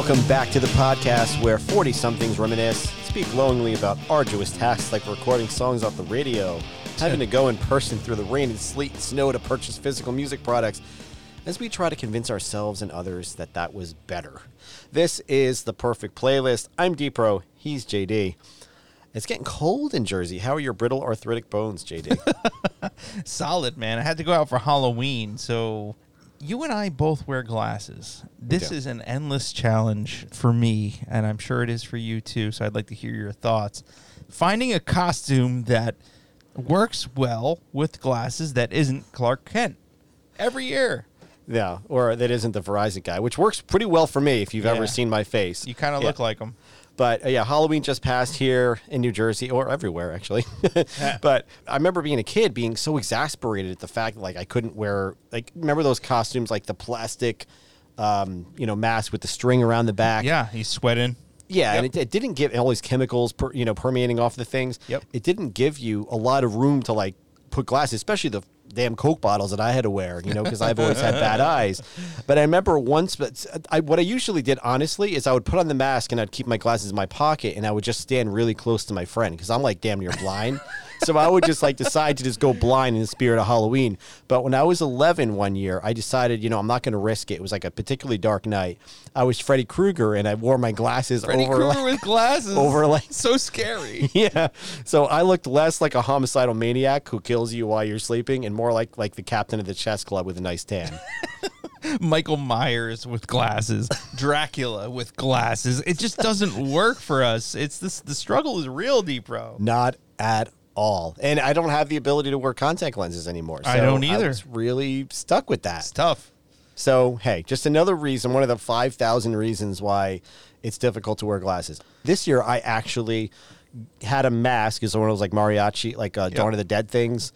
Welcome back to the podcast where 40 somethings reminisce, speak glowingly about arduous tasks like recording songs off the radio, having to go in person through the rain and sleet and snow to purchase physical music products, as we try to convince ourselves and others that that was better. This is the perfect playlist. I'm D-Pro, he's JD. It's getting cold in Jersey. How are your brittle arthritic bones, JD? Solid, man. I had to go out for Halloween, so you and I both wear glasses. This is an endless challenge for me, and I'm sure it is for you too. So I'd like to hear your thoughts. Finding a costume that works well with glasses that isn't Clark Kent every year. yeah, or that isn't the Verizon guy, which works pretty well for me if you've ever seen my face. You kind of Yeah. look like him. But uh, yeah, Halloween just passed here in New Jersey or everywhere actually. but I remember being a kid being so exasperated at the fact that like I couldn't wear like remember those costumes like the plastic um, you know, mask with the string around the back. Yeah, he's sweating. Yeah, and it, it didn't give all these chemicals, per, you know, permeating off the things. Yep. It didn't give you a lot of room to like put glasses, especially the damn Coke bottles that I had to wear, you know, because I've always had bad eyes. But I remember once, but I, what I usually did, honestly, is I would put on the mask and I'd keep my glasses in my pocket and I would just stand really close to my friend because I'm like damn near blind. So I would just like decide to just go blind in the spirit of Halloween. But when I was 11 one year, I decided, you know, I'm not going to risk it. It was like a particularly dark night. I was Freddy Krueger and I wore my glasses Freddy over Krueger like, with glasses. over like so scary. yeah. So I looked less like a homicidal maniac who kills you while you're sleeping, and more like like the captain of the chess club with a nice tan. Michael Myers with glasses, Dracula with glasses. It just doesn't work for us. It's this the struggle is real, D-Pro. Not at all. And I don't have the ability to wear contact lenses anymore. I so don't either. I was really stuck with that. It's tough. So, hey, just another reason, one of the 5,000 reasons why it's difficult to wear glasses. This year, I actually had a mask. It's one of those like mariachi, like uh, Dawn of the Dead things.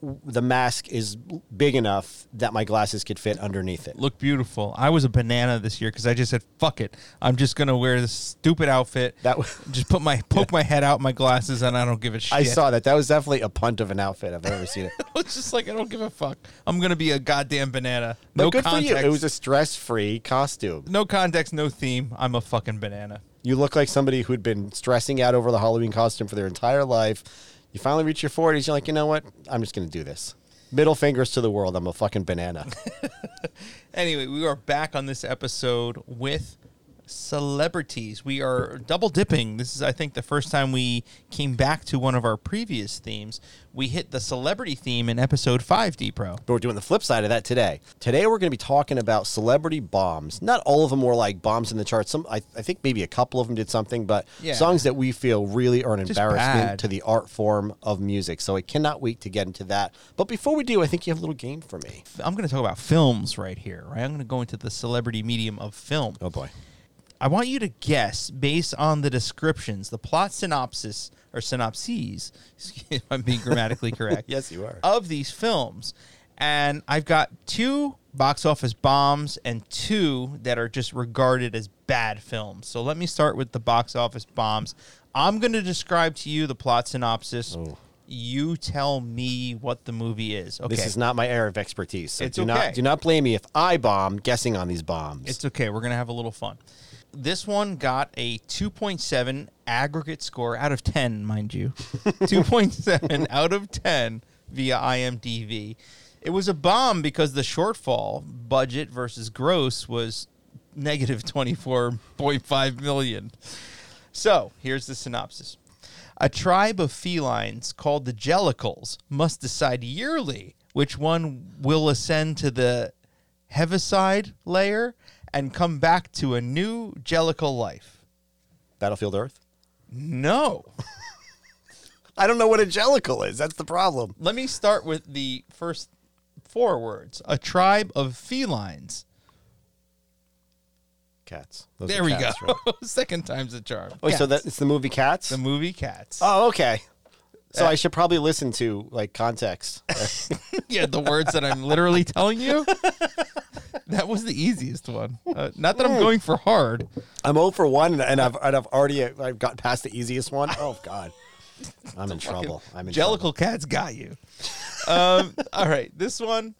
The mask is big enough that my glasses could fit underneath it. Look beautiful. I was a banana this year because I just said, "Fuck it, I'm just gonna wear this stupid outfit. That w- just put my poke my head out my glasses, and I don't give a shit." I saw that. That was definitely a punt of an outfit. I've ever seen it. It's just like I don't give a fuck. I'm gonna be a goddamn banana. But No good context. for you. It was a stress-free costume. no context, no theme. I'm a fucking banana. You look like somebody who'd been stressing out over the Halloween costume for their entire life. You finally reach your 40s. You're like, you know what? I'm just going to do this. Middle fingers to the world. I'm a fucking banana. Anyway, we are back on this episode with celebrities. We are double dipping. This is, I think, the first time we came back to one of our previous themes. We hit the celebrity theme in episode five, D Pro. But we're doing the flip side of that today. Today we're going to be talking about celebrity bombs. Not all of them were like bombs in the charts. Some, I, I think maybe a couple of them did something, but Yeah. songs that we feel really are an Just embarrassment bad. to the art form of music. So I cannot wait to get into that. But before we do, I think you have a little game for me. I'm going to talk about films right here, right? I'm going to go into the celebrity medium of film. Oh boy. I want you to guess based on the descriptions, the plot synopsis or synopses, if I'm being grammatically correct. Yes, you are. Of these films. And I've got two box office bombs and two that are just regarded as bad films. So let me start with the box office bombs. I'm going to describe to you the plot synopsis. Oh. You tell me what the movie is. Okay. This is not my area of expertise. So It's do okay. not do not blame me if I bomb guessing on these bombs. It's okay. We're going to have a little fun. This one got a 2.7 aggregate score out of 10, mind you. 2.7 out of 10 via IMDb. It was a bomb because the shortfall budget versus gross was negative 24.5 million. So, here's the synopsis. A tribe of felines called the Jellicles must decide yearly which one will ascend to the heaviside layer and come back to a new Jellicle life. Battlefield Earth. No. I don't know what a jellicle is. That's the problem. Let me start with the first four words. A tribe of felines. Cats. Those there we cats, go. right? Second time's a charm. Oh, so that it's the movie Cats. the movie Cats. oh, okay. So Uh, I should probably listen to like context. yeah, the words that I'm literally telling you. That was the easiest one. Uh, not that I'm going for hard. I'm 0 for one, and I've and I've already I've got past the easiest one. Oh God, I'm in trouble. I'm in trouble. Jellicle Cats got you. Um, all right, this one.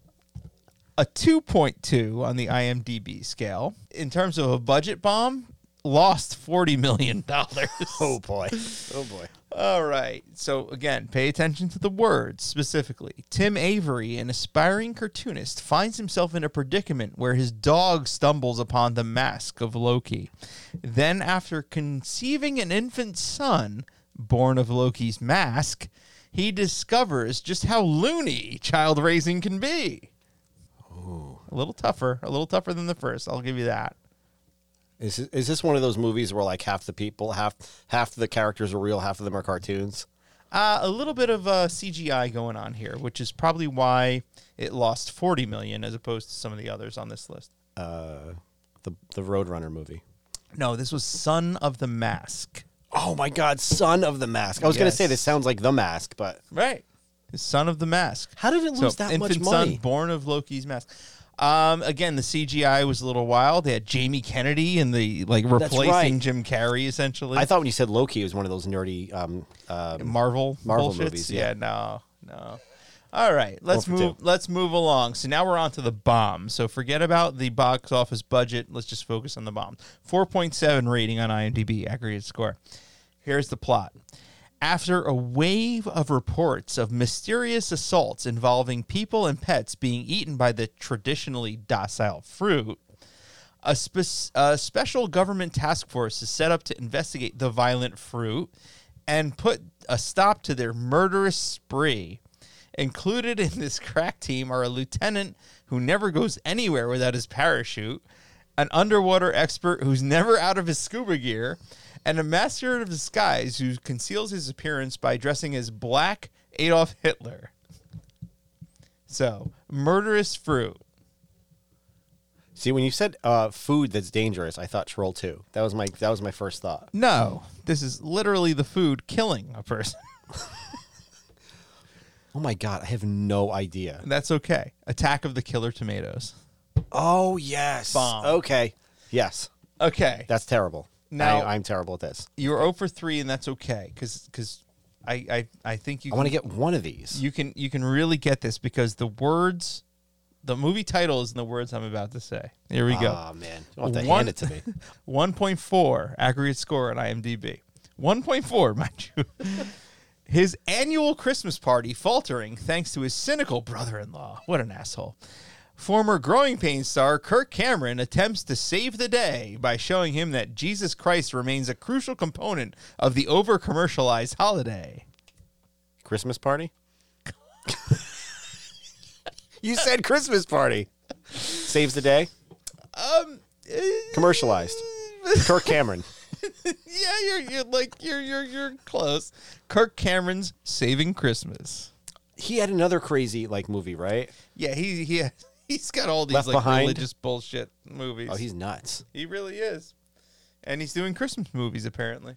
a 2.2 on the IMDb scale. In terms of a budget bomb, lost 40 million dollars. Oh boy. Oh boy. All right. So again, pay attention to the words specifically. Tim Avery, an aspiring cartoonist, finds himself in a predicament where his dog stumbles upon the mask of Loki. Then, after conceiving an infant son born of Loki's mask, he discovers just how loony child raising can be. A little tougher, a little tougher than the first. I'll give you that. Is this, is this one of those movies where like half the people, half half the characters are real, half of them are cartoons? Uh, a little bit of uh, CGI going on here, which is probably why it lost 40 million as opposed to some of the others on this list. Uh, the the Roadrunner movie. No, this was Son of the Mask. Oh my God, Son of the Mask. I was gonna say this sounds like The Mask, but Right. Son of the Mask. how did it lose that infant much son money? born of Loki's mask. Um, again, the CGI was a little wild. They had Jamie Kennedy and the like replacing right. Jim Carrey essentially. I thought when you said Loki, it was one of those nerdy. Um, um, Marvel Marvel bullshits? movies, yeah. no, no. All right, let's move. two. Let's move along. So now we're on to the bomb. So forget about the box office budget. Let's just focus on the bomb. Four point seven rating on IMDb aggregate score. Here's the plot. After a wave of reports of mysterious assaults involving people and pets being eaten by the traditionally docile fruit, a, spe- a special government task force is set up to investigate the violent fruit and put a stop to their murderous spree. Included in this crack team are a lieutenant who never goes anywhere without his parachute, an underwater expert who's never out of his scuba gear, and a master of disguise who conceals his appearance by dressing as Black Adolf Hitler. So, murderous fruit. see, when you said uh, food that's dangerous, I thought Troll Two. That was my that was my first thought. No, this is literally the food killing a person. Oh my God, I have no idea. That's okay. Attack of the Killer Tomatoes. Oh yes. Bomb. Okay. Yes, Okay. that's terrible. Now- I, I'm terrible at this. you were 0 for 3 and that's okay cuz cuz I, I I think you I want to get one of these. you can you can really get this because the words the movie title is in the words I'm about to say. Here we go. Oh man, you want to One- hand it to me? 1.4 aggregate score on IMDb. 1.4, mind you. His annual Christmas party faltering thanks to his cynical brother in law. What an asshole. Former Growing Pains star Kirk Cameron attempts to save the day by showing him that Jesus Christ remains a crucial component of the over commercialized holiday. Christmas party. you said Christmas party. Saves the day. Um, Commercialized. Kirk Cameron. yeah, you're, you're like you're you're you're close. Kirk Cameron's Saving Christmas. He had another crazy like movie, right? Yeah, he he he's got all these Left like Behind? religious bullshit movies. Oh, he's nuts. he really is, and he's doing Christmas movies apparently.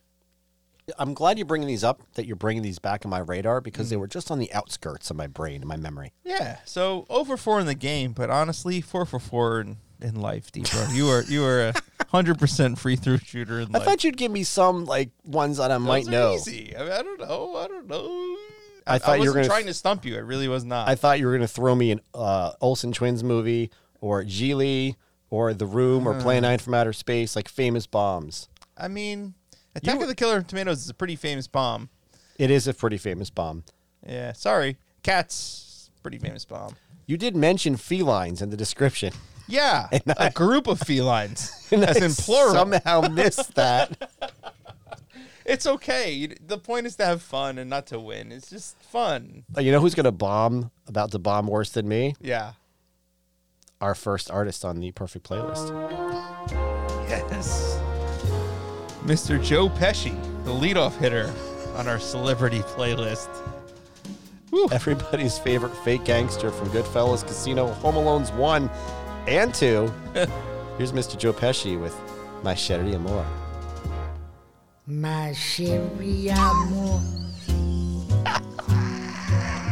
I'm glad you're bringing these up. That you're bringing these back on my radar because they mm-hmm. were just on the outskirts of my brain and my memory. Yeah, so over four in the game, but honestly, four for four in, in life, D-Pro. You are you are a hundred percent free through shooter in I life. thought you'd give me some like ones that I might Those are know. Easy. I, mean, I don't know. I don't know. I thought you were gonna- trying to stump you. I really was not. I thought you were going to throw me an uh, Olsen Twins movie or Gigli or The Room or Plan 9 from Outer Space, like famous bombs. I mean, Attack were- of the Killer Tomatoes is a pretty famous bomb. It is a pretty famous bomb. Yeah, sorry. Cats, pretty famous bomb. You did mention felines in the description. Yeah, a I- group of felines, And as I in plural. Somehow missed that. It's okay. The point is to have fun and not to win. It's just fun. You know who's going to bomb, about to bomb worse than me? Yeah. Our first artist on the perfect playlist. Yes. Mr. Joe Pesci, the leadoff hitter on our celebrity playlist. Woo. Everybody's favorite fake gangster from Goodfellas Casino, Home Alone's 1 and 2. Here's Mr. Joe Pesci with My Chérie Amour. My chérie amour,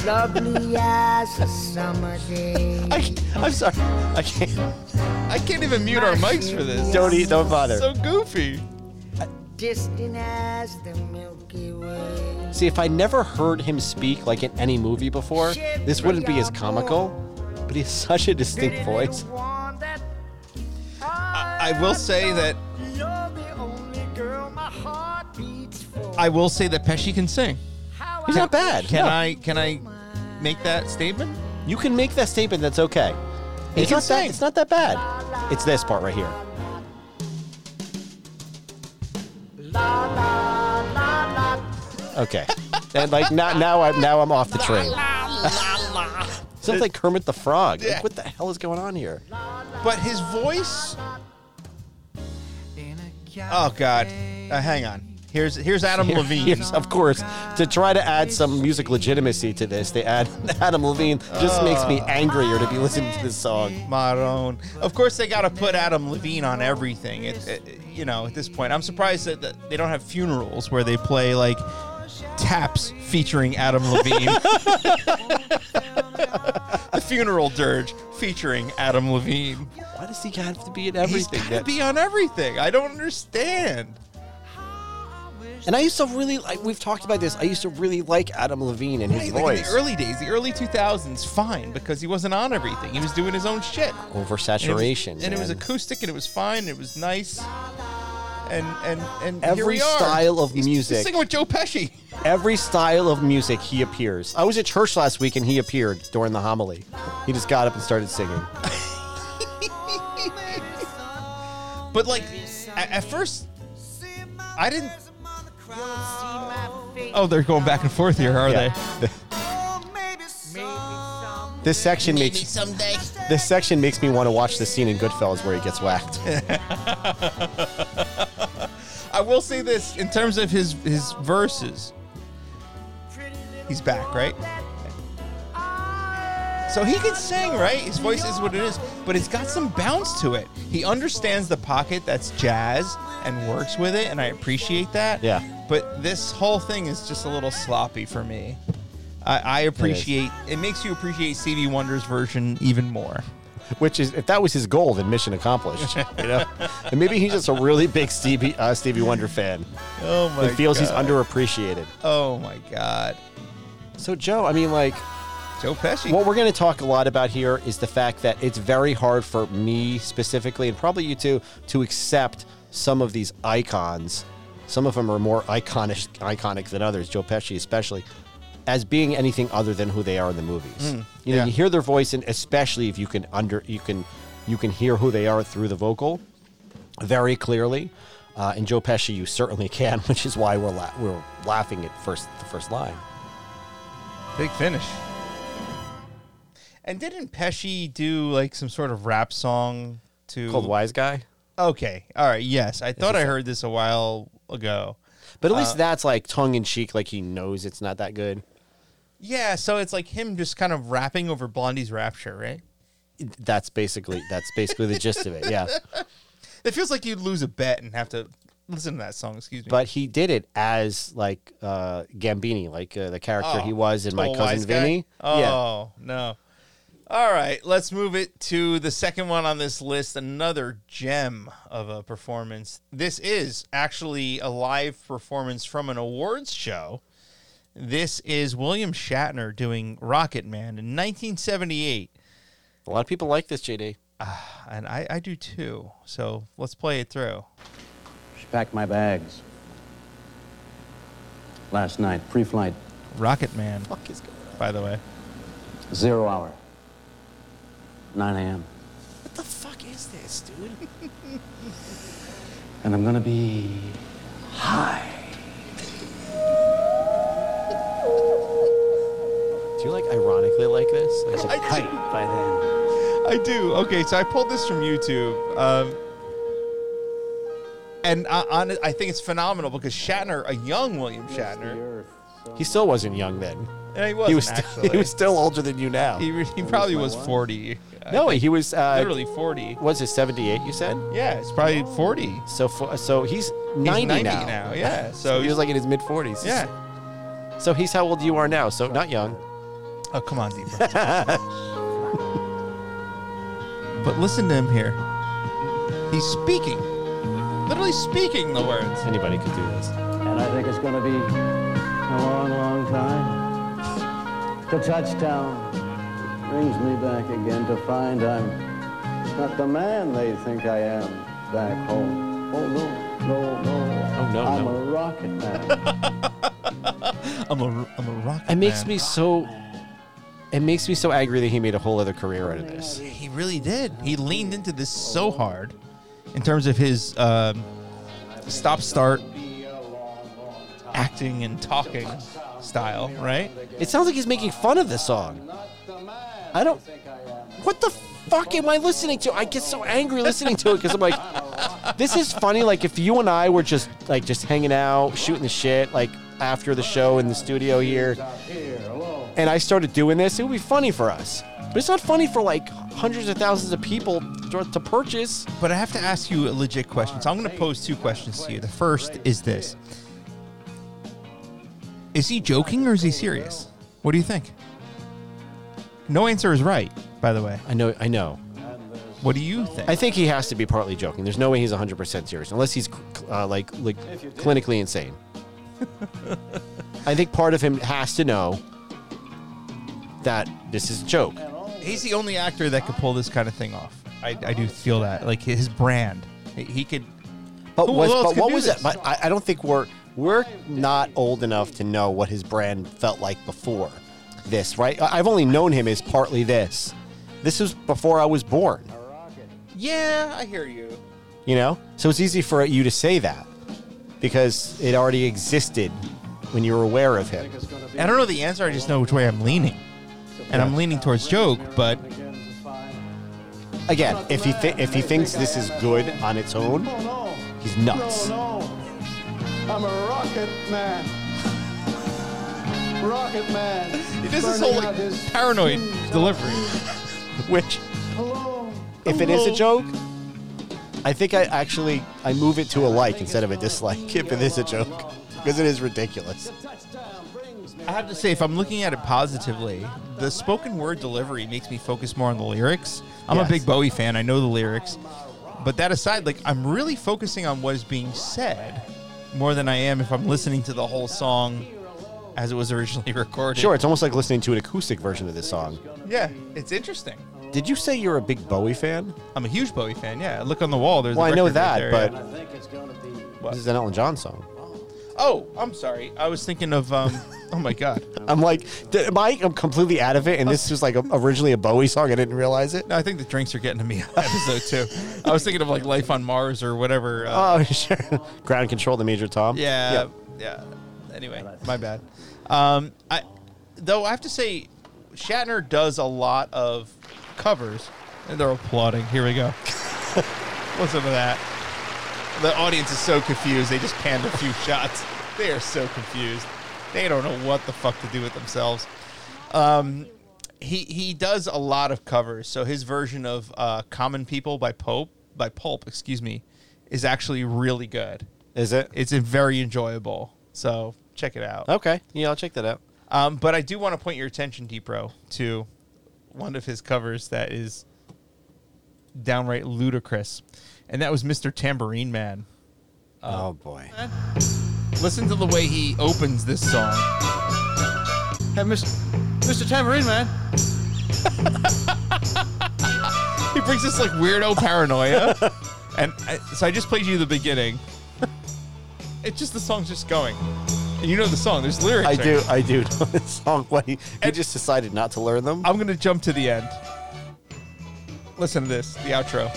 lovely as a summer day. I, I'm sorry. I can't. I can't even mute our mics for this. Don't eat, don't bother. So goofy. distant as the Milky Way. See, if I never heard him speak like in any movie before, this wouldn't be as comical. but he has such a distinct voice. little one that I will say that I will say that Pesci can sing. He's not bad. Can No. I can I make that statement? You can make that statement. That's okay. He It's can not that. sing. It's not that bad. It's this part right here. La la la la. Okay. and like now, now I'm now I'm off the train. Sounds like Kermit the Frog. Like, Yeah. what the hell is going on here? But his voice. Oh God! Uh, hang on. Here's here's Adam Here- Levine. here's- of course, to try to add some music legitimacy to this, they add Adam Levine. Just makes me oh. angrier to be listening to this song. Marone. Of course, they got to put Adam Levine on everything. It, it- you know, at this point, I'm surprised that, that they don't have funerals where they play like taps featuring Adam Levine. the funeral dirge featuring Adam Levine. Why does he have to be in He's everything? got to be on everything. I don't understand. And I used to really like. We've talked about this. I used to really like Adam Levine and his Right, like in voice. the early days, the early 2000s, fine because he wasn't on everything. He was doing his own shit. And it was- Oversaturation. and it was man. acoustic, and it was fine. It was nice. And and and here Every we are. style of He's- he's music. singing with Joe Pesci. Every style of music, he appears. I was at church last week and he appeared during the homily. He just got up and started singing. But like at, at first, I didn't. Oh, they're going back and forth here, are Yeah. This section makes someday. this section makes me want to watch the scene in Goodfellas where he gets whacked. I will say this in terms of his his verses. He's back, right? So he can sing, right? His voice is what it is, but it's got some bounce to it. He understands the pocket that's jazz and works with it, and I appreciate that. Yeah. But this whole thing is just a little sloppy for me. I, I appreciate it, makes you appreciate Stevie Wonder's version even more. Which is, if that was his goal, then mission accomplished. You know, and maybe he's just a really big Stevie uh, Stevie Wonder fan Oh my and feels he's underappreciated. Oh my god. So Joe, I mean, like, Joe Pesci. what we're going to talk a lot about here is the fact that it's very hard for me specifically, and probably you too, to accept some of these icons. Some of them are more iconic, iconic than others. Joe Pesci, especially, as being anything other than who they are in the movies. you know, yeah. you hear their voice, and especially if you can under, you can, you can hear who they are through the vocal, very clearly. Uh, and Joe Pesci, you certainly can, which is why we're la- we're laughing at first the first line. Big finish. And didn't Pesci do like some sort of rap song to Called Wise Guy. Okay. All right. Yes. I thought I heard this a while ago. But at least Uh, that's like tongue in cheek, like he knows it's not that good. Yeah, so it's like him just kind of rapping over Blondie's rapture, right? That's basically that's basically the gist of it. Yeah. It feels like you'd lose a bet and have to listen to that song, excuse me. But he did it as like uh Gambini, like uh, the character Oh, he was in My Cousin wise guy? Vinny. Oh, Yeah. no. All right, let's move it to the second one on this list. Another gem of a performance. This is actually a live performance from an awards show. This is William Shatner doing Rocket Man in 1978. A lot of people like this, JD. Ah, and I, I do too. So let's play it through. She packed my bags. Last night, pre-flight, Rocket Man, Fuck is going on? by the way. zero hour, 9 a.m. What the fuck is this, dude? And I'm gonna be high. Do you like ironically like this? Like, As a I do. kite by then. I do. Okay, so I pulled this from YouTube. Um, and I, on, I think it's phenomenal because Shatner, a young William Shatner, he still wasn't young then. And he wasn't He was actually. still, he was still older than you now. He, re- he probably was 40. I no, he was uh, literally 40. Was it 78? You said Yeah, it's probably 40. so. For, so he's He's 90, 90 now. now, yeah. So So he was like in his mid 40s. Yeah. So he's how old you are now. So not young. Oh, come on, Deeper. but listen to him here. He's speaking. Literally speaking the words. Anybody could do this. And I think it's gonna be a long, long time to touchdown brings me back again to find I'm not the man they think I am back home. Oh, no, no, no. Oh, no, I'm no. a rocket man. I'm a I'm a rock. It makes me so. It makes me so angry that he made a whole other career out of this. He really did. He leaned into this so hard, in terms of his um, stop start acting and talking style, right? It sounds like he's making fun of this song. I don't. What the fuck am I listening to? I get so angry listening to it because I'm like, this is funny. Like if you and I were just like just hanging out, shooting the shit, like after the show in the studio here, and I started doing this, it would be funny for us. But it's not funny for like hundreds of thousands of people to, to purchase. But I have to ask you a legit question. So I'm going to pose two questions to you. The first is this: Is he joking or is he serious? What do you think? No answer is right, by the way. I know. I know. What do you think? I think he has to be partly joking. There's no way he's 100% serious unless he's uh, like like clinically insane. I think part of him has to know that this is a joke. He's the only actor that could pull this kind of thing off. I, I do feel that. Like his brand, he, he could. But was but what was this? it? But I, I don't think we're we're not old enough to know what his brand felt like before this, right? I- I've only known him as partly this. This was before I was born, Yeah, I hear you. you know. So it's easy for you to say that because it already existed when you were aware of him. I don't know the answer. I just know which way I'm leaning, and I'm leaning towards joke. But Again, if he thi- if he thinks this is good on its own, he's nuts. No, no. I'm a rocket man. Rocket man. this Burning whole like paranoid delivery. Which, Hello. if it is a joke, I think I actually I move it to a like instead of a dislike. If it is a joke, because it is ridiculous. I have to say, if I'm looking at it positively, the spoken word delivery makes me focus more on the lyrics. I'm Yes. a big Bowie fan. I know the lyrics. But that aside, like I'm really focusing on what is being said more than I am if I'm listening to the whole song as it was originally recorded. Sure, it's almost like listening to an acoustic version of this song. Yeah, it's interesting. Did you say you're a big Bowie fan? I'm a huge Bowie fan. Yeah, look on the wall. There's. Well, the I know record right that, there, but yeah. What? this is an Elton John song. Oh, I'm sorry. I was thinking of. Um, oh my god. I'm like, d- am I I'm completely out of it? And this was like a, originally a Bowie song. I didn't realize it. No, I think the drinks are getting to me on episode two. I was thinking of like Life on Mars or whatever. Uh, Oh, sure. Ground Control, the Major Tom. Yeah, yeah. Anyway, my bad. Um, I though I have to say, Shatner does a lot of covers, and they're applauding. Here we go. Listen to that. The audience is so confused. They just panned a few shots. They are so confused. They don't know what the fuck to do with themselves. Um, he he does a lot of covers. So his version of uh, "Common People" by Pope by Pulp, excuse me, is actually really good Is it? it's a very enjoyable. So check it out. Okay. Yeah, I'll check that out. Um, but I do want to point your attention, D-Pro, to one of his covers that is downright ludicrous, and that was Mr. Tambourine Man. Uh, oh boy. Listen to the way he opens this song. Hey, Mr. Mr. Tambourine Man. He brings this like weirdo paranoia, and I, so I just played you the beginning. It's just the song's just going, and you know the song. There's lyrics. I right? do. I do know this song. Why he, he And- just decided not to learn them? I'm gonna jump to the end. Listen to this, the outro.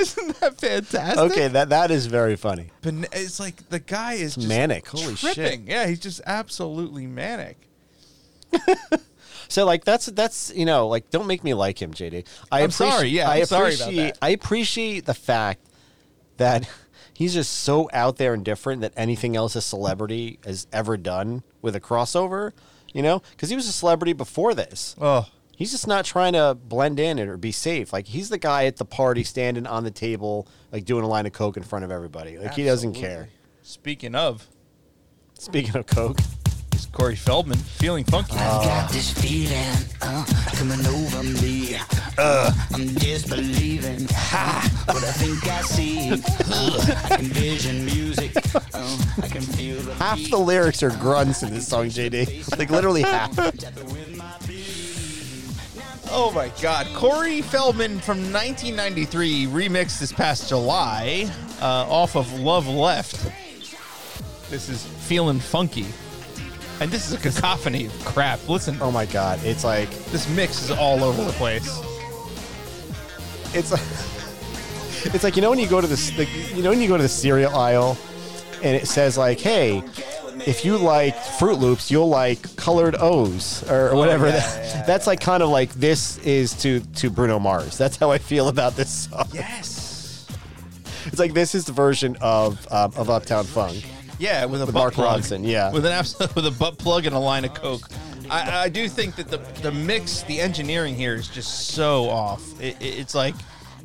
Isn't that fantastic? Okay, that that is very funny. But it's like the guy is just manic. Holy shit. Yeah, he's just absolutely manic. So like that's that's you know like don't make me like him, JD. I I'm sorry, yeah, I I'm sorry about appreciate that. I appreciate the fact that he's just so out there and different that anything else a celebrity has ever done with a crossover. You know, because he was a celebrity before this. Oh, He's just not trying to blend in or be safe. Like he's the guy at the party standing on the table, like doing a line of coke in front of everybody. Like he doesn't care. speaking of, Speaking of coke, It's Corey Feldman, feeling funky. I've got this feeling uh, coming over me. Uh, I'm disbelieving ha, what I think I see. Uh, I can vision music. Uh, I can feel the Half beat. the lyrics are grunts in this song, JD. Like literally half. Oh my God. Corey Feldman from 1993 remixed this past July uh, off of Love Left. This is Feeling Funky. And this is a cacophony of crap. Listen, Oh my god, it's like this mix is all over the place. it's like it's like you know when you go to the like, you know when you go to the cereal aisle and it says like, hey. If you like Froot Loops, you'll like colored O's or whatever. yeah, that, yeah, yeah. That's like kind of like this is to to Bruno Mars. That's how I feel about this song. Yes. It's like this is the version of um, of Uptown Funk. Yeah, with a With butt Mark plug. Ronson, yeah. with an absolute with a butt plug and a line of coke. I, I do think that the the mix, the engineering here is just so off. It, it- it's like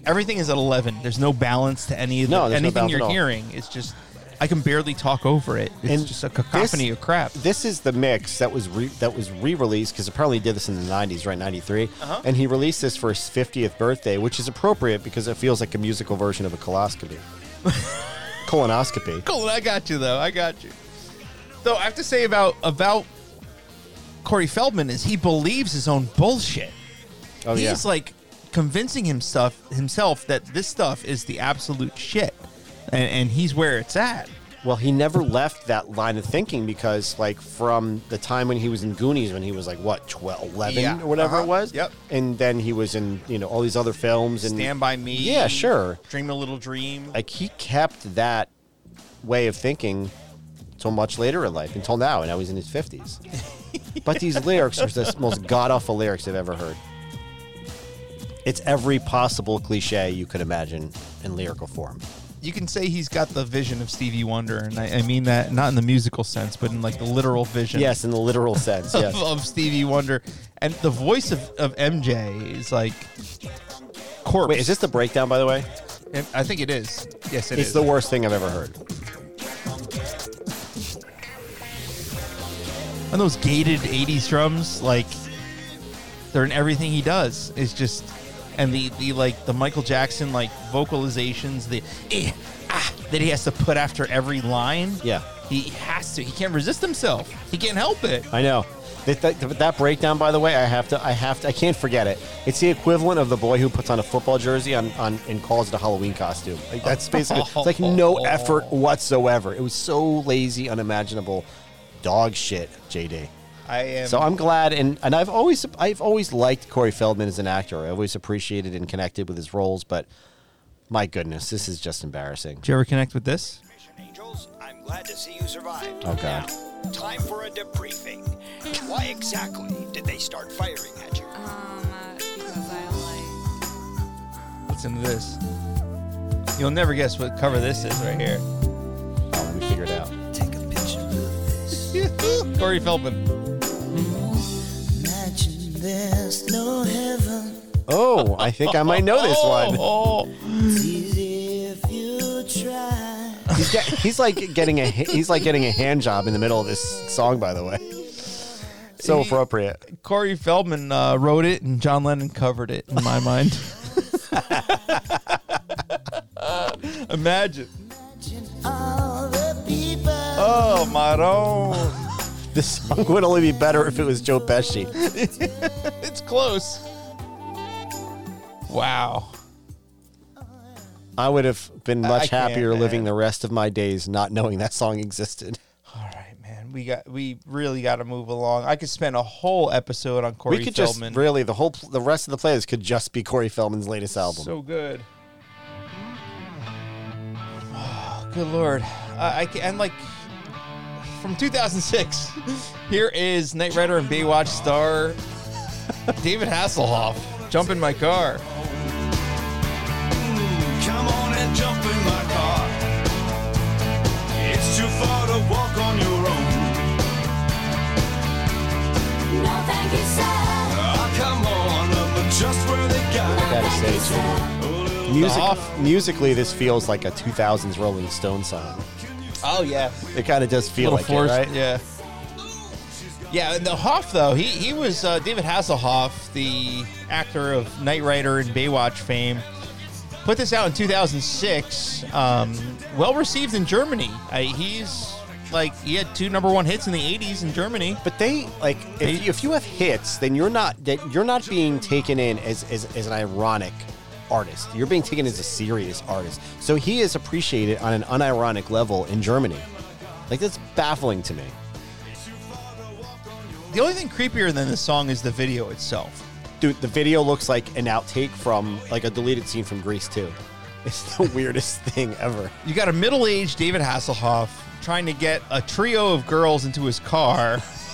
everything is at eleven. There's no balance to any of the, No, there's no anything balance at you're all. hearing. It's just I can barely talk over it. It's And just a cacophony this- of crap. This is the mix that was re- that was re-released because apparently he did this in the '90s, right? '93, Uh-huh. and he released this for his 50th birthday, which is appropriate because it feels like a musical version of a colonoscopy. colonoscopy. Cool, I got you though. I got you. Though I have to say about about Corey Feldman is he believes his own bullshit. Oh He's yeah, like convincing himself himself that this stuff is the absolute shit, and, and he's where it's at. well, he never left that line of thinking because, like, from the time when he was in Goonies, when he was like what 12, 11 Yeah, or whatever uh-huh, it was, yep. and then he was in you know all these other films and Stand by me. Yeah, sure. Dream a little dream. like he kept that way of thinking until much later in life, until now, and now he's in his fifties. but these lyrics are the most god awful lyrics I've ever heard. It's every possible cliche you could imagine in lyrical form. You can say he's got the vision of Stevie Wonder, and I, I mean that not in the musical sense, but in like the literal vision. Yes, in the literal sense. Of, Yes. of Stevie Wonder, and the voice of, of MJ is like corpse. Wait, is this the breakdown, by the way? I think it is. Yes, it is. it's the worst thing I've ever heard. And those gated 80s drums, like they're in everything he does. It's just and the the like the Michael Jackson like vocalizations, the eh, ah, that he has to put after every line. Yeah. He has to. He can't resist himself. He can't help it. I know. That, that, that breakdown, by the way, I have to, I have to, I can't forget it. It's the equivalent of the boy who puts on a football jersey on, on and calls it a Halloween costume. Like, that's basically, it's like no effort whatsoever. It was so lazy, unimaginable, dog shit, JD. I am. So I'm glad, and and I've always, I've always liked Corey Feldman as an actor. I always appreciated and connected with his roles, but my goodness, this is just embarrassing. Did you ever connect with this? Mission Angels, I'm glad to see you survived. Oh, God. Now, time for a debriefing. Why exactly did they start firing at you? Um, because I like. Listen to this. You'll never guess what cover this is right here. Oh, let me figure it out. Take a picture of this. Corey Feldman. Imagine there's no heaven. Oh, I think I might know this one. Oh, It's easy if you try. He's, get, he's like getting a he's like getting a hand job in the middle of this song. By the way, so He- appropriate. Corey Feldman uh, wrote it, and John Lennon covered it. In my mind. Imagine. All the people. This song would only be better if it was Joe Pesci. It's close. Wow. I would have been I much can't, happier living man. the rest of my days not knowing that song existed. All right, man. We got we really got to move along. I could spend a whole episode on Corey we could Feldman. just really the whole pl- the rest of the playlist could just be Corey Feldman's latest album. So good. Oh, good lord. I, I ca- and like from 2006. Here is Knight Rider and Baywatch star David Hasselhoff. Jump in my car. Come on and jump in my car. It's too far to walk on your own. No, thank you, sir. Ah, come on, I'm just where they got I gotta say, too. Oh, Music, Off. musically, this feels like a 2000s Rolling Stone song. Oh yeah. It kind of does feel like forced, it, right? yeah. Yeah, and the Hoff though, he he was uh, David Hasselhoff, the actor of Knight Rider and Baywatch fame. Put this out in 2006. Um, well received in Germany. I, he's like he had two number one hits in the 80s in Germany. But they like if you, if you have hits, then you're not that you're not being taken in as, as as an ironic artist. You're being taken as a serious artist. So he is appreciated on an unironic level in Germany. Like that's baffling to me. The only thing creepier than the song is the video itself. Dude, the video looks like an outtake from like a deleted scene from Grease too. It's the weirdest thing ever. You got a middle-aged David Hasselhoff trying to get a trio of girls into his car.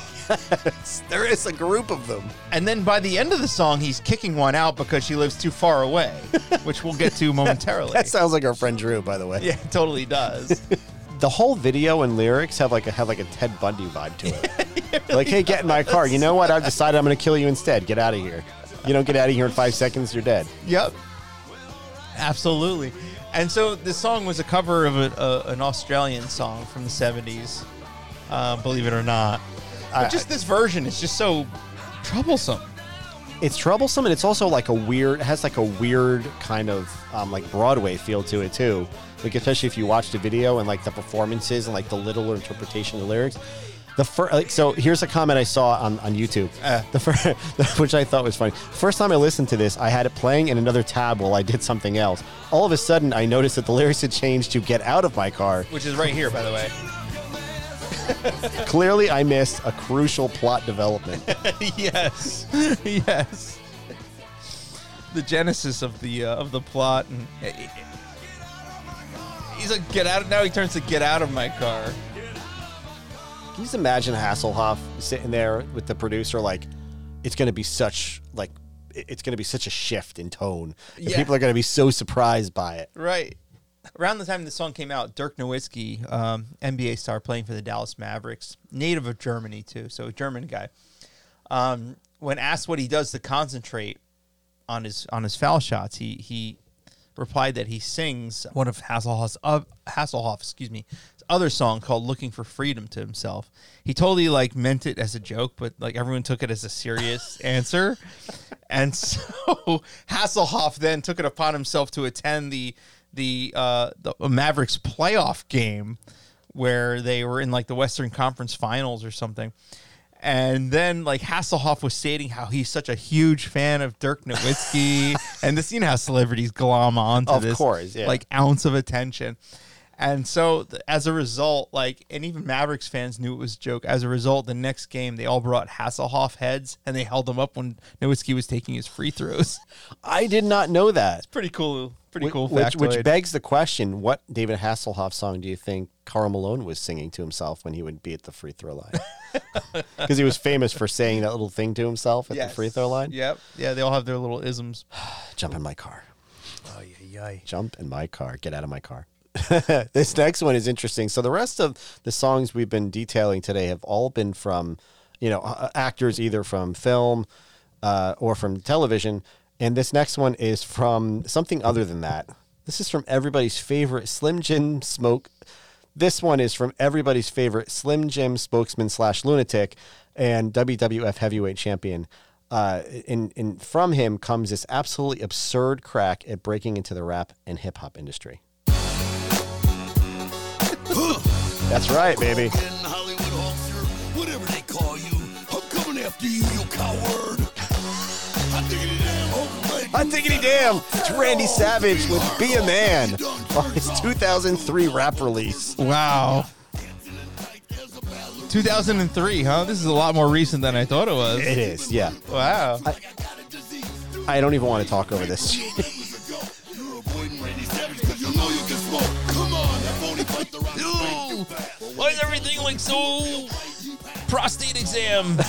There is a group of them. And then by the end of the song, he's kicking one out because she lives too far away, which we'll get to momentarily. That sounds like our friend Drew, by the way. yeah, it totally does. The whole video and lyrics have like a have like a Ted Bundy vibe to it. like, hey, get in my car. You know what? I've decided I'm going to kill you instead. Get out of here. You don't get out of here in five seconds, you're dead. yep. Absolutely. And so this song was a cover of a, a, an Australian song from the 70s, uh, believe it or not. I- just this version is just so troublesome. It's troublesome, and it's also like a weird. It has like a weird kind of um, like Broadway feel to it too. Like especially if you watch the video and like the performances and like the literal interpretation of the lyrics. The first, like, so here's a comment I saw on, on YouTube, Uh. the first, which I thought was funny. First time I listened to this, I had it playing in another tab while I did something else. All of a sudden, I noticed that the lyrics had changed to "Get out of my car." Which is right here, by the way. Clearly, I missed a crucial plot development. yes, yes. The genesis of the uh, of the plot, and he's like, "Get out!" Now he turns to "Get out of my car." Can you just imagine Hasselhoff sitting there with the producer, like, it's going to be such, like, it's going to be such a shift in tone. Yeah. People are going to be so surprised by it. Right. Around the time the song came out, Dirk Nowitzki, um, NBA star playing for the Dallas Mavericks, native of Germany too, so a German guy. Um, when asked what he does to concentrate on his on his foul shots, he he replied that he sings one of Hasselhoff's uh, Hasselhoff, excuse me, other song called "Looking for Freedom" to himself. He totally like meant it as a joke, but like everyone took it as a serious answer, and so Hasselhoff then took it upon himself to attend the the uh, the Mavericks playoff game where they were in like the Western Conference Finals or something. And then like Hasselhoff was stating how he's such a huge fan of Dirk Nowitzki, and this you know how celebrities glom onto Of this course, yeah. like ounce of attention. And so th- as a result, like and even Mavericks fans knew it was a joke. As a result, the next game they all brought Hasselhoff heads and they held them up when Nowitzki was taking his free throws. I did not know that. It's pretty cool, pretty cool which, which begs the question what David Hasselhoff song do you think Karl Malone was singing to himself when he would be at the free throw line? Because he was famous for saying that little thing to himself at Yes. the free throw line. Yep. Yeah, they all have their little isms. Jump in my car. Oh yeah, yeah. jump in my car get out of my car this next one is interesting. So the rest of the songs we've been detailing today have all been from you know uh, actors either from film uh, or from television. And this next one is from something other than that. This is from everybody's favorite slim jim smoke. This one is from everybody's favorite slim jim spokesman slash lunatic and wwf heavyweight champion. Uh, and, and from him comes this absolutely absurd crack at breaking into the rap and hip hop industry. That's right, baby. Hollywood officer, whatever they call you, I'm coming after you, you coward. I diggity oh, damn, diggity damn! It's Randy Savage with Be a Man on his 2003 rap release. Wow. 2003, huh? This is a lot more recent than I thought it was. It is, yeah. Wow. I don't even want to talk over this. is everything so prostate exam?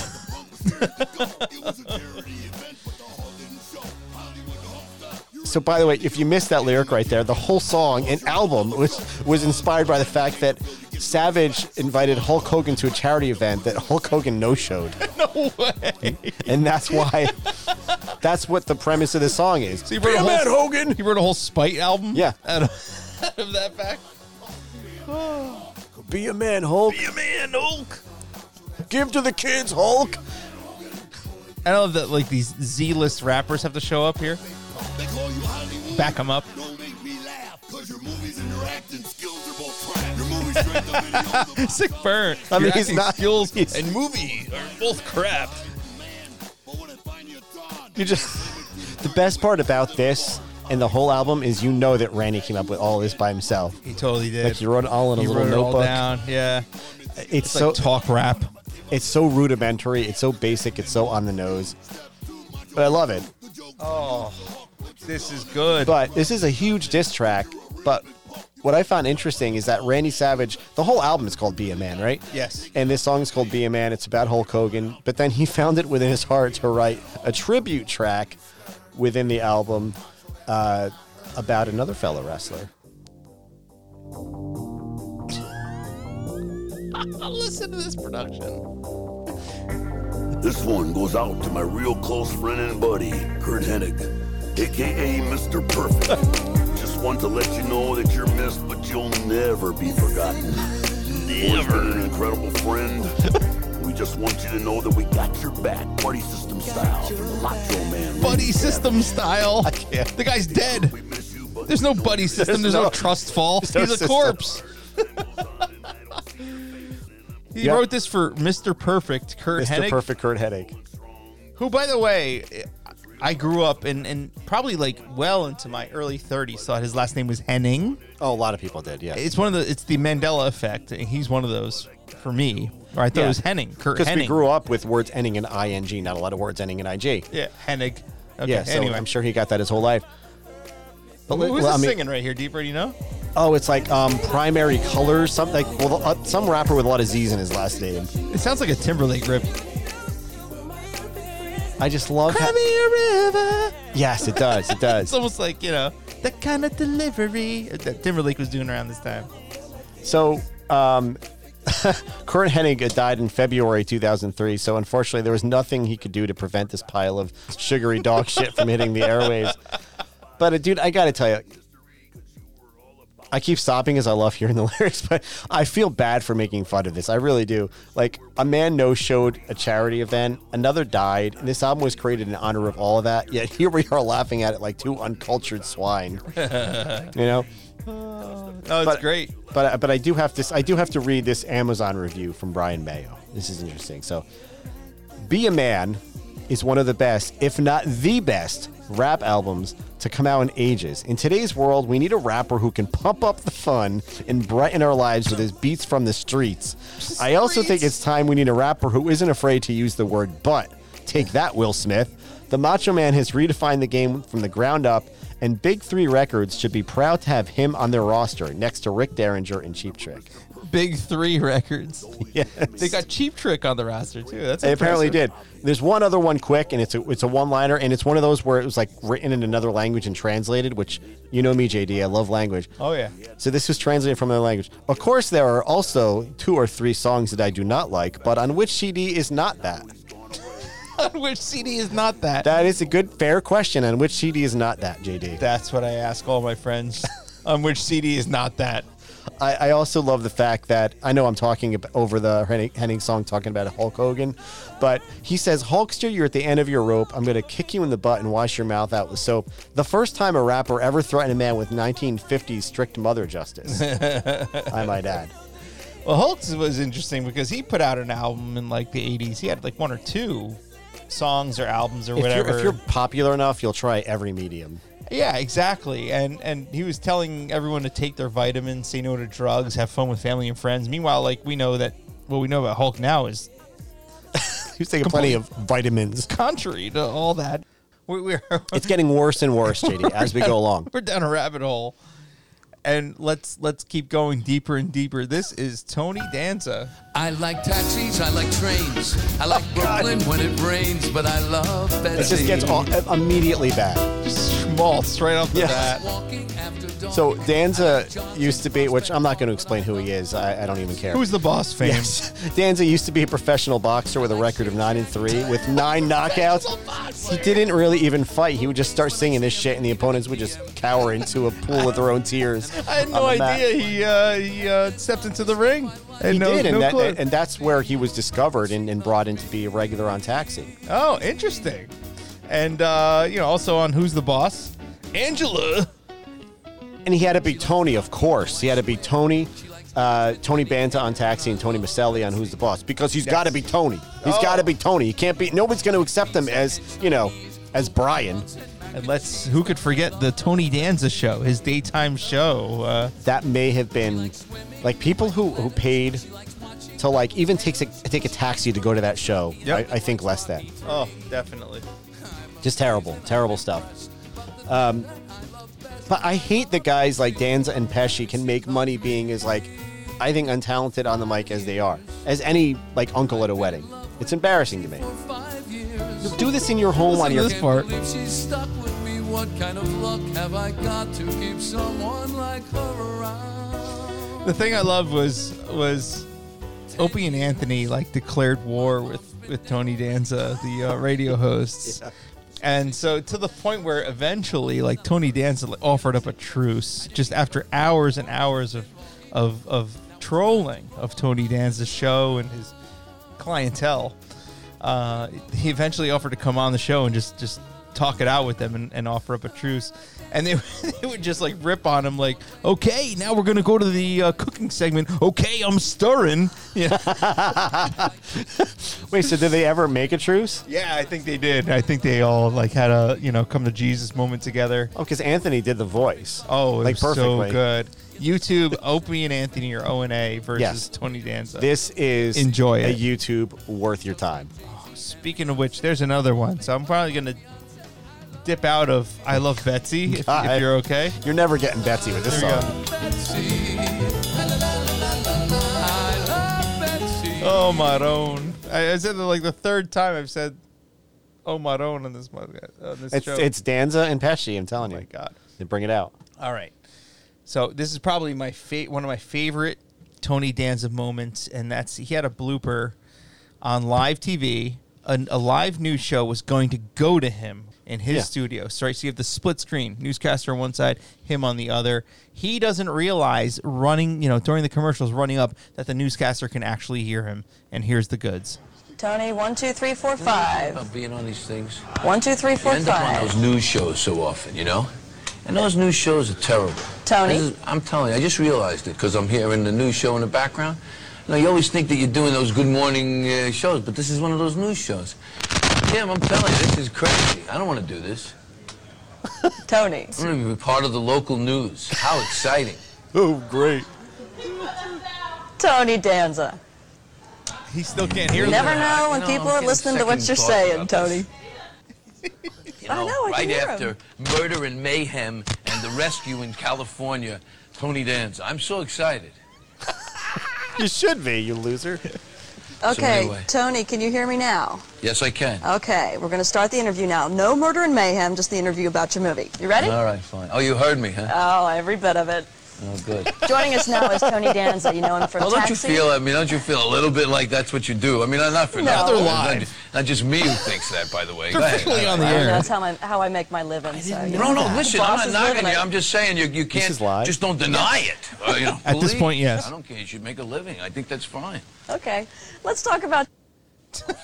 So, by the way, if you missed that lyric right there, the whole song and album was was inspired by the fact that Savage invited Hulk Hogan to a charity event that Hulk Hogan no showed. no way. and that's why that's what the premise of the song is. So he wrote, a Be a man, whole, Hogan. he wrote a whole spite album? Yeah. Out of, out of that fact? Be a man, Hulk. Be a man, Hulk. Give to the kids, Hulk. I love that like these Z-list rappers have to show up here. They call you Back them up. Don't make me laugh, cause your movies and your acting skills are both crap. Your movies straight up videos of Sick burn. I mean, Your he's not- skills he's- and movie are both crap. But when I find you done, You just the best part about this and the whole album is you know that Randy came up with all this by himself. He totally did. Like he wrote it all in a He little wrote it all notebook. down. Yeah. It's, It's so like talk rap. it's so rudimentary. It's so basic. It's so on the nose. But I love it. Oh, this is good. But this is a huge diss track. But what I found interesting is that Randy Savage, the whole album is called Be a Man, right? Yes. And this song is called Be a Man. It's about Hulk Hogan. But then he found it within his heart to write a tribute track within the album uh, about another fellow wrestler. Listen to this production. This one goes out to my real close friend and buddy, Curt Hennig, aka Mr. Perfect. Just want to let you know that you're missed, but you'll never be forgotten. Never. Been an incredible friend. we just want you to know that we got your back, buddy system style, from the Macho Man. Buddy Randy system style. can't. The guy's dead. Savage. We miss you, There's no buddy system. There's no, no- trust fall. no He's a system. corpse. he Yep. wrote this for Mr. Perfect, Curt Mr. Hennig, Perfect Curt Hennig. who, by the way, I grew up in, and probably like well into my early 30s thought his last name was Henning. Oh, a lot of people did, yeah. It's one of the it's the Mandela effect. and He's one of those for me. Or I thought Yeah. it was Henning, Curt Because Henning. we grew up with words ending in ing, not a lot of words ending in ig. yeah, Hennig. Okay, yeah, so anyway. I'm sure he got that his whole life. But Who- Who's well, I this mean- singing right here, D-Pro? Do you know? Oh, it's like um, primary colors, something like well, uh, some rapper with a lot of Z's in his last name. It sounds like a Timberlake rip. I just love. How- river. yes, it does. It does. It's does. almost like, you know, that kind of delivery that Timberlake was doing around this time. So, um, Curt Hennig died in February 2003. So, unfortunately, there was nothing he could do to prevent this pile of sugary dog shit from hitting the airwaves. But, uh, dude, I got to tell you, I keep stopping as I love hearing the lyrics, but I feel bad for making fun of this. I really do. Like, a man no showed a charity event, another died, and this album was created in honor of all of that. Yet here we are laughing at it like two uncultured swine. you know? Oh, it's But- great. But uh, but I do have to I do have to read this Amazon review from Brian Mayo. This is interesting. So, "Be a Man" is one of the best, if not the best, rap albums to come out in ages. In today's world, we need a rapper who can pump up the fun and brighten our lives with his beats from the streets. I also think it's time we need a rapper who isn't afraid to use the word "but." Take that, Will Smith. The Macho Man has redefined the game from the ground up, and Big Three Records should be proud to have him on their roster next to Rick Derringer and Cheap Trick. Big Three Records. Yes. They got Cheap Trick on the roster, too. That's They apparently did. There's one other one quick, and it's a it's a one liner, and it's one of those where it was like written in another language and translated. Which you know me, JD, I love language. Oh, yeah. So this was translated from another language. Of course, there are also two or three songs that I do not like, but on which CD is not that? Which CD is not that? That is a good, fair question. On which CD is not that, JD? That's what I ask all my friends. on which CD is not that? I, I also love the fact that I know I'm talking ab- over the Henning, Henning song talking about Hulk Hogan, but he says, Hulkster, you're at the end of your rope. I'm going to kick you in the butt and wash your mouth out with soap. The first time a rapper ever threatened a man with 1950s strict mother justice, I might add. Well, Hulk's was interesting because he put out an album in like the 80s. He had like one or two songs or albums or If whatever. you're, if you're popular enough, you'll try every medium. Yeah, exactly. And and he was telling everyone to take their vitamins, say no to drugs, have fun with family and friends. Meanwhile, like we know that what we know about Hulk now is He's taking plenty of vitamins. contrary to all that. We, we're It's getting worse and worse, JD, as we go along. we're down a rabbit hole. And let's let's keep going deeper and deeper. This is Tony Danza. I like taxis, I like trains. I like Brooklyn when it rains, but I love Betty. It just gets all, immediately bad. Just schmaltz right off the Yeah. bat. So Danza used to be, which I'm not going to explain who he is. I, I don't even care. Who's the boss fame? Yes. Danza used to be a professional boxer with a record of nine and three with nine knockouts. He didn't really even fight. He would just start singing this shit, and the opponents would just cower into a pool of their own tears. I had no on mat. idea he uh, he uh, stepped into the ring. Had He no, did, and, no that, clue. and that's where he was discovered and, and brought in to be a regular on Taxi. oh, interesting. And uh, you know, also on Who's the Boss, Angela. And he had to be Tony, of course. He had to be Tony, uh, Tony Banta on Taxi, and Tony Micelli on Who's the Boss because he's got to be Tony. He's Oh. got to be Tony. He can't be. Nobody's going to accept him as you know, as Brian. And let's who could forget the Tony Danza show, his daytime show. Uh, That may have been like people who who paid to like even take a, take a taxi to go to that show. Yep. I, I think less than. oh, definitely. Just terrible, terrible stuff. Um, but I hate that guys like Danza and Pesci can make money being as like, I think untalented on the mic as they are, as any like uncle at a wedding. It's embarrassing to me. Do this in your home on your. this part. She's stuck with me, what kind of luck have I got to keep someone like her around? The thing I loved was was Opie and Anthony like declared war with with Tony Danza, the uh, radio hosts. And so to the point where eventually, like Tony Danza offered up a truce just after hours and hours of of, of trolling of Tony Danza's show and his clientele. Uh, he eventually offered to come on the show and just just talk it out with them and, and offer up a truce. And they, they would just like rip on him, like, okay, now we're gonna go to the uh, cooking segment. Okay, I'm stirring. Yeah, Wait, so did they ever make a truce? yeah, I think they did. I think they all like had a you know come to Jesus moment together. Oh, because Anthony did the voice. Oh, it like perfectly. so good. YouTube, Opie and Anthony or O and A versus Yes. Tony Danza. This is Enjoy a it. YouTube worth your time. Speaking of which, there's another one. So I'm probably gonna dip out of I Love Betsy if, if you're okay. You're never getting Betsy with this There song. Betsy. I love Oh, Maron. I, I said it like the third time I've said Oh Maron on this podcast. On this It's show. it's Danza and Pesci. I'm telling oh my you. god. They bring it out. All right. So this is probably my fa- one of my favorite Tony Danza moments, and that's he had a blooper on live TV. An, a live news show was going to go to him in his Yeah. studio. So right, so you have the split screen, newscaster on one side, him on the other. He doesn't realize running, you know, during the commercials running up that the newscaster can actually hear him, and here's the goods. Tony, one, two, three, four, five. About being on these things. One, two, three, You four, end up on those news shows so often, you know? And those news shows are terrible. Tony? Is- I'm telling you, I just realized it because I'm hearing the news show in the background. You know, you always think that you're doing those good morning uh, shows, but this is one of those news shows. Tim, I'm telling you, this is crazy. I don't want to do this. Tony. I want to be part of the local news. How exciting. Oh, great. Tony Danza. He still can't hear You them. never know when know, people are listening to what you're saying, Tony. You I know, know, I can right hear 'em. after Murder and Mayhem and the Rescue in California, Tony Danza. I'm so excited. You should be, you loser. Okay, anyway. Tony, can you hear me now? Yes, I can. Okay, we're going to start the interview now. No murder and mayhem, just the interview about your movie. You ready? All right, fine. Oh, you heard me, huh? Oh, every bit of it. Oh, good. Joining us now is Tony Danza. You know him from Well, don't you feel? I mean, don't you feel a little bit like that's what you do? I mean, I'm not for No. nothing. They're Not live. Not, just me who thinks that, by the way. They're Go ahead. officially on the air. that's how I, how I make my living. So, No, know. no, listen, I'm not is knocking you. I'm just saying you, you can't just don't deny it. Uh, you know, At this point, yes. I don't care. You should make a living. I think that's fine. Okay, let's talk about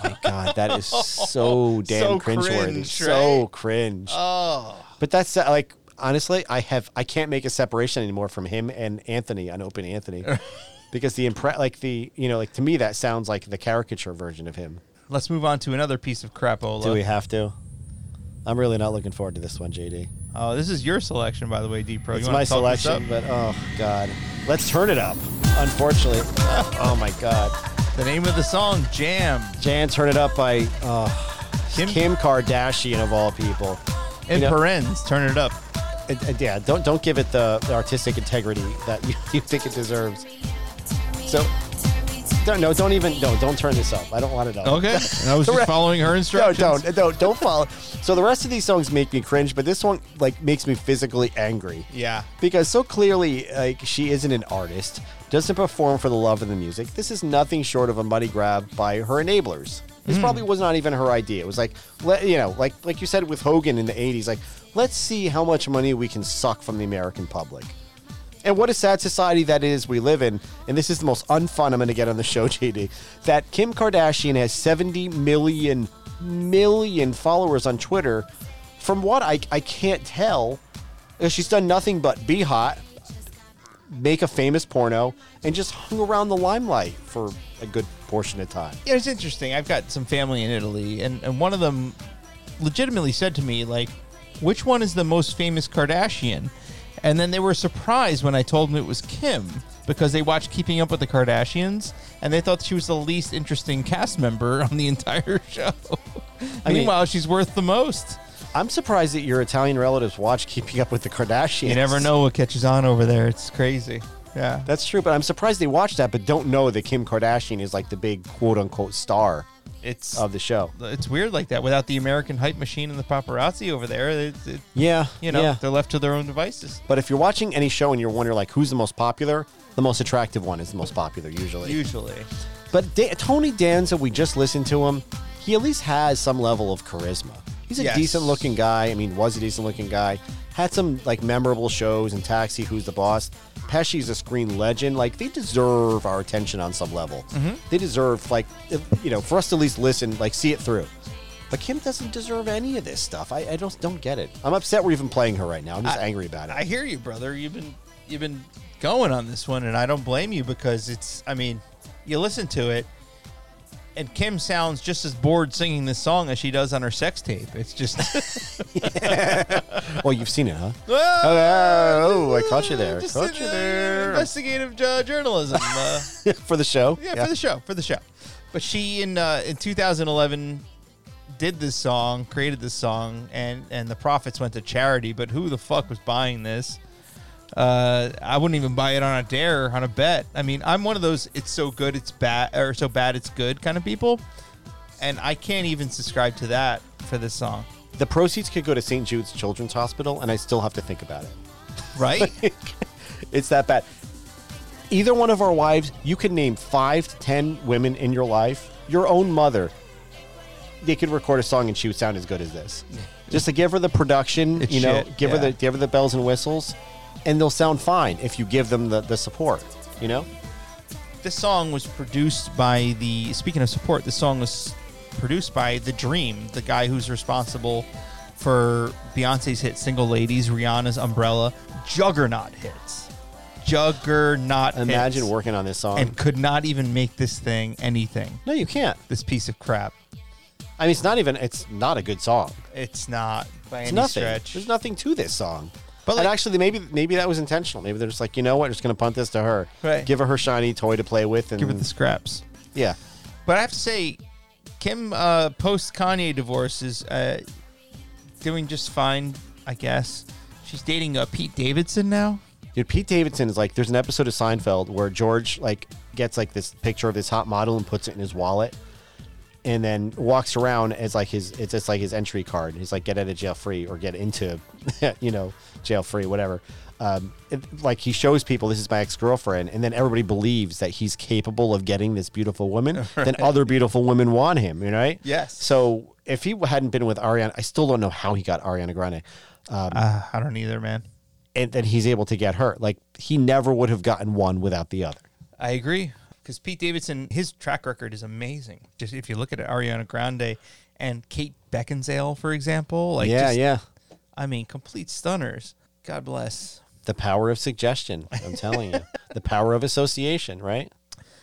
My God, that is so damn So cringeworthy. cringe, So cringe. Oh. But that's uh, like honestly, I have I can't make a separation anymore from him and Anthony on Open Anthony. because the impre- like the you know like to me that sounds like the caricature version of him. Let's move on to another piece of crapola. Do we have to? I'm really not looking forward to this one, JD. Oh, this is your selection, by the way, D Pro. It's my wanna talk this selection, but oh god, let's turn it up. Unfortunately, oh my god, The name of the song, Jam. Jan, turn it up by uh, Kim- Kim, Kardashian of all people. In You know- parens, turn it up. And- and yeah, don't don't give it the, the artistic integrity that you, you think it deserves. So Don't, no, don't even. No, don't turn this up. I don't want to know. Okay. I was just following her instructions. No, don't, don't, don't follow. So the rest of these songs make me cringe, but this one like makes me physically angry. Yeah. because so clearly, like she isn't an artist, doesn't perform for the love of the music. This is nothing short of a money grab by her enablers. This Mm. probably was not even her idea. It was like, you know, like like you said with Hogan in the '80s, like let's see how much money we can suck from the American public. And what a sad society that is we live in. And this is the most unfun I'm going to get on the show, JD. That Kim Kardashian has 70 million, million followers on Twitter. From what I, I can't tell, she's done nothing but be hot, make a famous porno, and just hung around the limelight for a good portion of time. Yeah, it's interesting. I've got some family in Italy, and, and one of them legitimately said to me, like, which one is the most famous Kardashian? And then they were surprised when I told them it was Kim because they watched Keeping Up with the Kardashians and they thought she was the least interesting cast member on the entire show. I mean- Meanwhile, she's worth the most. I'm surprised that your Italian relatives watch Keeping Up with the Kardashians. You never know what catches on over there. It's crazy. Yeah. That's true, but I'm surprised they watch that but don't know that Kim Kardashian is like the big quote unquote star It's of the show. it's weird like that without the American hype machine and the paparazzi over there. It, it, Yeah, you know, yeah. they're left to their own devices. But if you're watching any show and you're wondering like who's the most popular, the most attractive one is the most popular usually. Usually. But da- Tony Danza, we just listened to him. He at least has some level of charisma. He's a Yes. decent looking guy. I mean, was a decent looking guy. Had some like memorable shows in Taxi, Who's the Boss. Pesci's a screen legend. Like they deserve our attention on some level. Mhm. They deserve like if- you know for us to at least listen, like see it through. But Kim doesn't deserve any of this stuff. I, I don't don't get it. I'm upset we're even playing her right now. I'm just I- angry about it. I hear you, brother. You've been you've been going on this one, and I don't blame you because it's. I mean, you listen to it, and Kim sounds just as bored singing this song as she does on her sex tape. It's just. well, you've seen it, huh? Well, oh, I caught you there. just Caught in, you uh, there. investigative uh, journalism. Uh, for the show. yeah, for the show, for the show. But she in uh, in 2011 did this song, created this song, and and the profits went to charity. But who the fuck was buying this? Uh, I wouldn't even buy it on a dare, on a bet. I mean, I'm one of those "it's so good, it's bad," or "so bad, it's good" kind of people, and I can't even subscribe to that for this song. The proceeds could go to St. Jude's Children's Hospital, and I still have to think about it. Right? it's that bad. Either one of our wives, you can name five to ten women in your life. Your own mother, they could record a song and she would sound as good as this. Just to give her the production, It's you know, shit, give her the give her the bells and whistles, and they'll sound fine if you give them the, the support. You know, this song was produced by the speaking of support this song was produced by the dream the guy who's responsible for beyonce's hit single ladies rihanna's umbrella juggernaut hits juggernaut imagine hits, working on this song. and could not even make this thing anything no, you can't. this piece of crap I mean, it's not even. It's not a good song. it's not by It's any nothing. stretch There's nothing to this song. But, and like- actually, maybe maybe that was intentional. Maybe they're just like, you know what, we're just gonna punt this to her. Right. Give her her shiny toy to play with, and give it the scraps yeah. But I have to say, Kim, uh, post Kanye divorce, is uh, doing just fine, I guess. She's dating uh, Pete Davidson now. Dude, Pete Davidson is like, there's an episode of Seinfeld where George like gets like this picture of this hot model and puts it in his wallet, and then walks around as like his it's just like his entry card. He's like, get out of jail free or get into, you know, jail free, whatever. Um, it- like he shows people this is my ex girlfriend, and then everybody believes that he's capable of getting this beautiful woman. Then other beautiful women want him, you know, right? Yes. So if he hadn't been with Ariana, I still don't know how he got Ariana Grande. Um, Uh, I don't either, man. and then he's able to get her. Like he never would have gotten one without the other. I agree. Because Pete Davidson, his track record is amazing. Just if you look at it, Ariana Grande and Kate Beckinsale, for example. Like yeah, just- yeah. I mean, complete stunners. God bless. The power of suggestion. I'm telling you, the power of association. Right?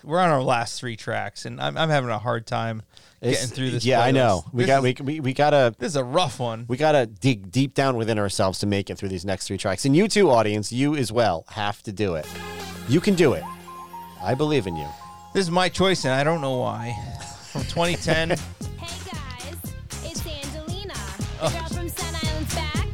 We're on our last three tracks, and I'm, I'm having a hard time It's- getting through this. Yeah, I know. We This got is- we, we we gotta This is a rough one. we gotta dig deep down within ourselves to make it through these next three tracks. And you too, audience, you as well have to do it. You can do it. I believe in you. This is my choice, and I don't know why. From 2010. Hey guys, it's Angelina, Oh. girl from Staten Island's back,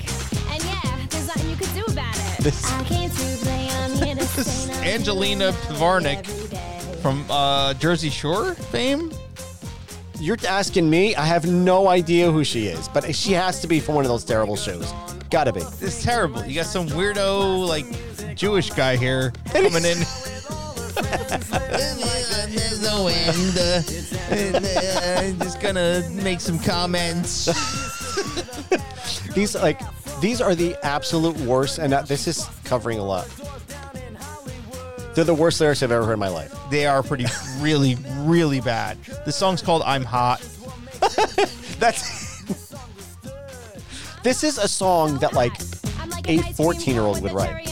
and yeah, there's nothing you could do about it. This- I came to play, I'm here to This is stay, now Angelina every Pivarnick. day. from uh, Jersey Shore fame. You're asking me? I have no idea who she is, but she has to be from one of those terrible shows. Gotta be. It's terrible. You got some weirdo like Jewish guy here coming in. There's no end. uh, I'm just gonna make some comments. These like these are the absolute worst, and uh, this is covering a lot. They're the worst lyrics I've ever heard in my life. They are pretty, really, really bad. The song's called "I'm Hot." That's. this is a song that like a 14 year old would write.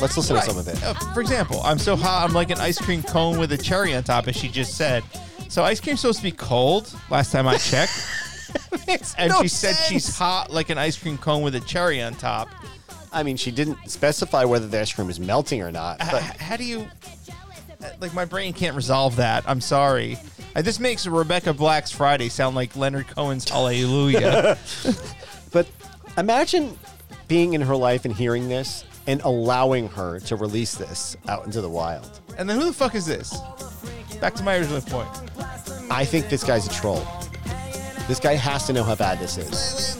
Let's listen Right. to some of it. Uh, for example, I'm so hot, I'm like an ice cream cone with a cherry on top, as she just said. So ice cream's supposed to be cold. Last time I checked, and no she said she's hot like an ice cream cone with a cherry on top. I mean, she didn't specify whether the ice cream is melting or not. H- But how do you? Like my brain can't resolve that. I'm sorry. Uh, this makes Rebecca Black's Friday sound like Leonard Cohen's Hallelujah. but imagine being in her life and hearing this and allowing her to release this out into the wild. and then who the fuck is this? Back to my original point. I think this guy's a troll. This guy has to know how bad this is.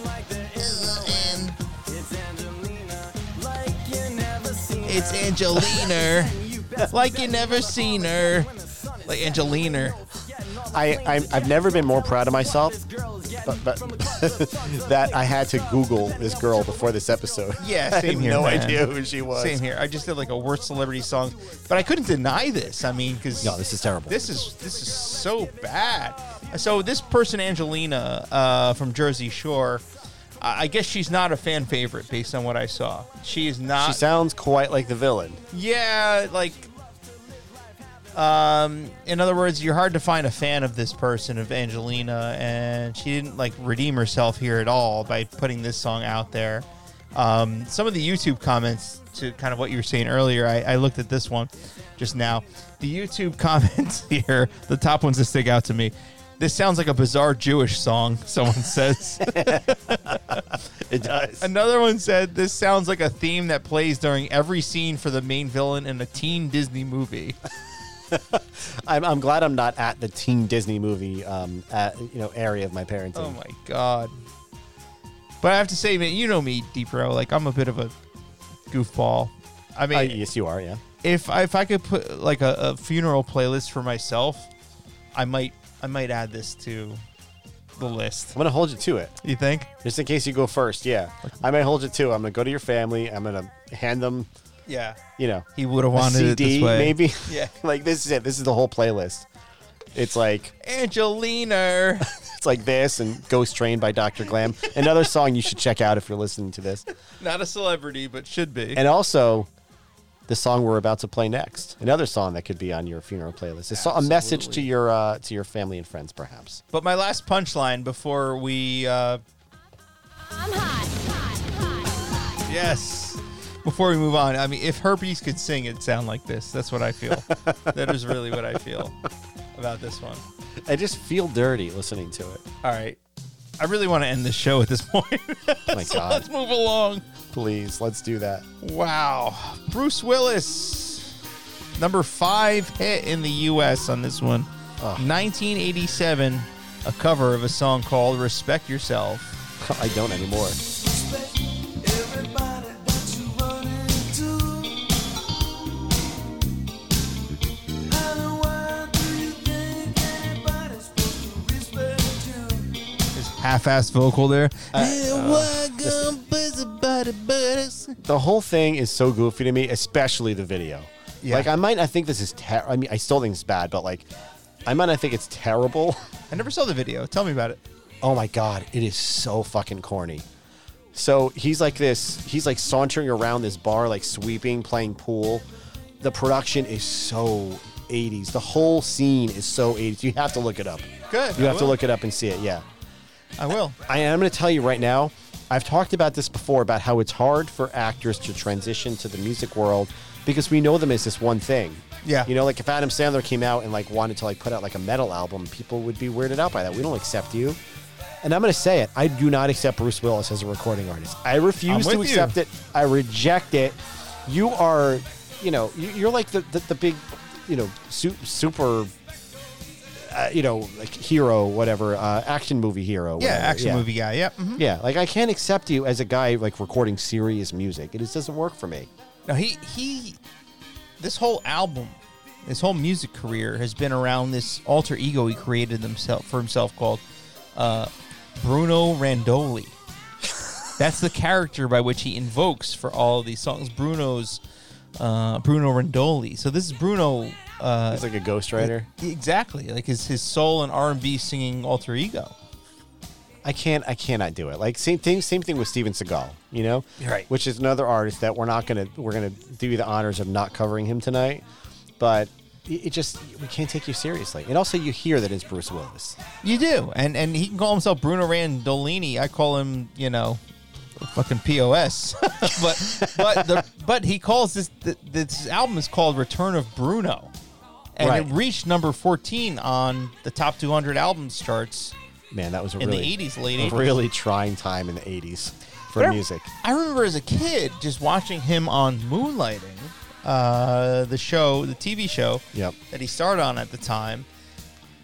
It's Angelina, like you never seen her, like Angelina. I, I I've never been more proud of myself, but, but that I had to Google this girl before this episode. Yeah, I same had here. no man. idea who she was. Same here. I just did like a worst celebrity song, but I couldn't deny this. I mean, because No, this is terrible. This is this is so bad. So this person, Angelina uh, from Jersey Shore, I I guess she's not a fan favorite based on what I saw. She is not. She sounds quite like the villain. Yeah, like um in other words, you're hard to find a fan of this person of Angelina and she didn't like redeem herself here at all by putting this song out there. Um some of the YouTube comments to kind of what you were saying earlier, I, I looked at this one just now. The YouTube comments here, the top ones that stick out to me. This sounds like a bizarre Jewish song, someone says. It does. Another one said this sounds like a theme that plays during every scene for the main villain in a teen Disney movie. I'm, I'm glad I'm not at the teen Disney movie um, at, you know area of my parenting. Oh my god! But I have to say, man, you know me, D-Pro. Like I'm a bit of a goofball. I mean, Uh, yes, you are. Yeah. if I, if I could put like a, a funeral playlist for myself, I might I might add this to the list. I'm gonna hold you to it. You think? Just in case you go first, yeah. I may hold you to. I'm gonna go to your family. I'm gonna hand them, Yeah. you know, He would have a wanted it this way. maybe. Yeah. like this is it. This is the whole playlist. It's like Angelina. it's like this and Ghost Train by Dr. Glam. Another song you should check out if you're listening to this. Not a celebrity, but should be. And also the song we're about to play next. Another song that could be on your funeral playlist. It's a message to your uh, to your family and friends, perhaps. But my last punchline before we. Uh, I'm hot, hot, hot, hot. yes. Before we move on, I mean, if herpes could sing, it'd sound like this. That's what I feel. that is really what I feel about this one. I just feel dirty listening to it. All right. I really want to end this show at this point. Oh my So God. let's move along. Please, let's do that. Wow. Bruce Willis, number five hit in the U.S. on this one. 1987, a cover of a song called Respect Yourself. I don't anymore. Half-assed vocal there. Uh, uh, the whole thing is so goofy to me, especially the video. Yeah. Like I might not think this is ter- I mean, I still think it's bad, but like I might not think it's terrible. I never saw the video. Tell me about it. Oh my god, it is so fucking corny. So he's like this, he's like sauntering around this bar, like sweeping, playing pool. The production is so 80s. The whole scene is so 80s. You have to look it up. Good. You I have to look it up and see it. Yeah. I will. I am going to tell you right now. I've talked about this before about how it's hard for actors to transition to the music world because we know them as this one thing. Yeah. You know, like if Adam Sandler came out and like wanted to like put out like a metal album, people would be weirded out by that. We don't accept you. And I'm going to say it. I do not accept Bruce Willis as a recording artist. I refuse to you. accept it. I reject it. You are, you know, you- you're like the, the, the big, you know, su- super, uh, you know, like hero, whatever, uh, action movie hero. Yeah, whatever. action movie guy. Yep. mhm. Yeah, like I can't accept you as a guy like recording serious music. It just doesn't work for me. No, he he. This whole album, this whole music career has been around this alter ego he created himself for himself called uh, Bruno Randoli. That's the character by which he invokes for all these songs. Bruno's uh, Bruno Randoli. So this is Bruno. Uh, He's like a ghostwriter. Exactly, like his his soul and R and B singing alter ego. I can't. I cannot do it. Like same thing. Same thing with Steven Seagal. You know, Right. Which is another artist that we're not gonna we're gonna do you the honors of not covering him tonight. But it, just we can't take you seriously. And also, you hear that it's Bruce Willis. You do, and and he can call himself Bruno Radolini. I call him, you know, fucking pos. but but the but he calls this th- this album is called Return of Bruno, and Right. it reached number fourteen on the top two hundred albums charts. Man, that was a In the really 80s, late 80s. really trying time in the '80s for But I- music. I remember as a kid just watching him on Moonlighting, uh, the show, the TV show Yep. that he starred on at the time,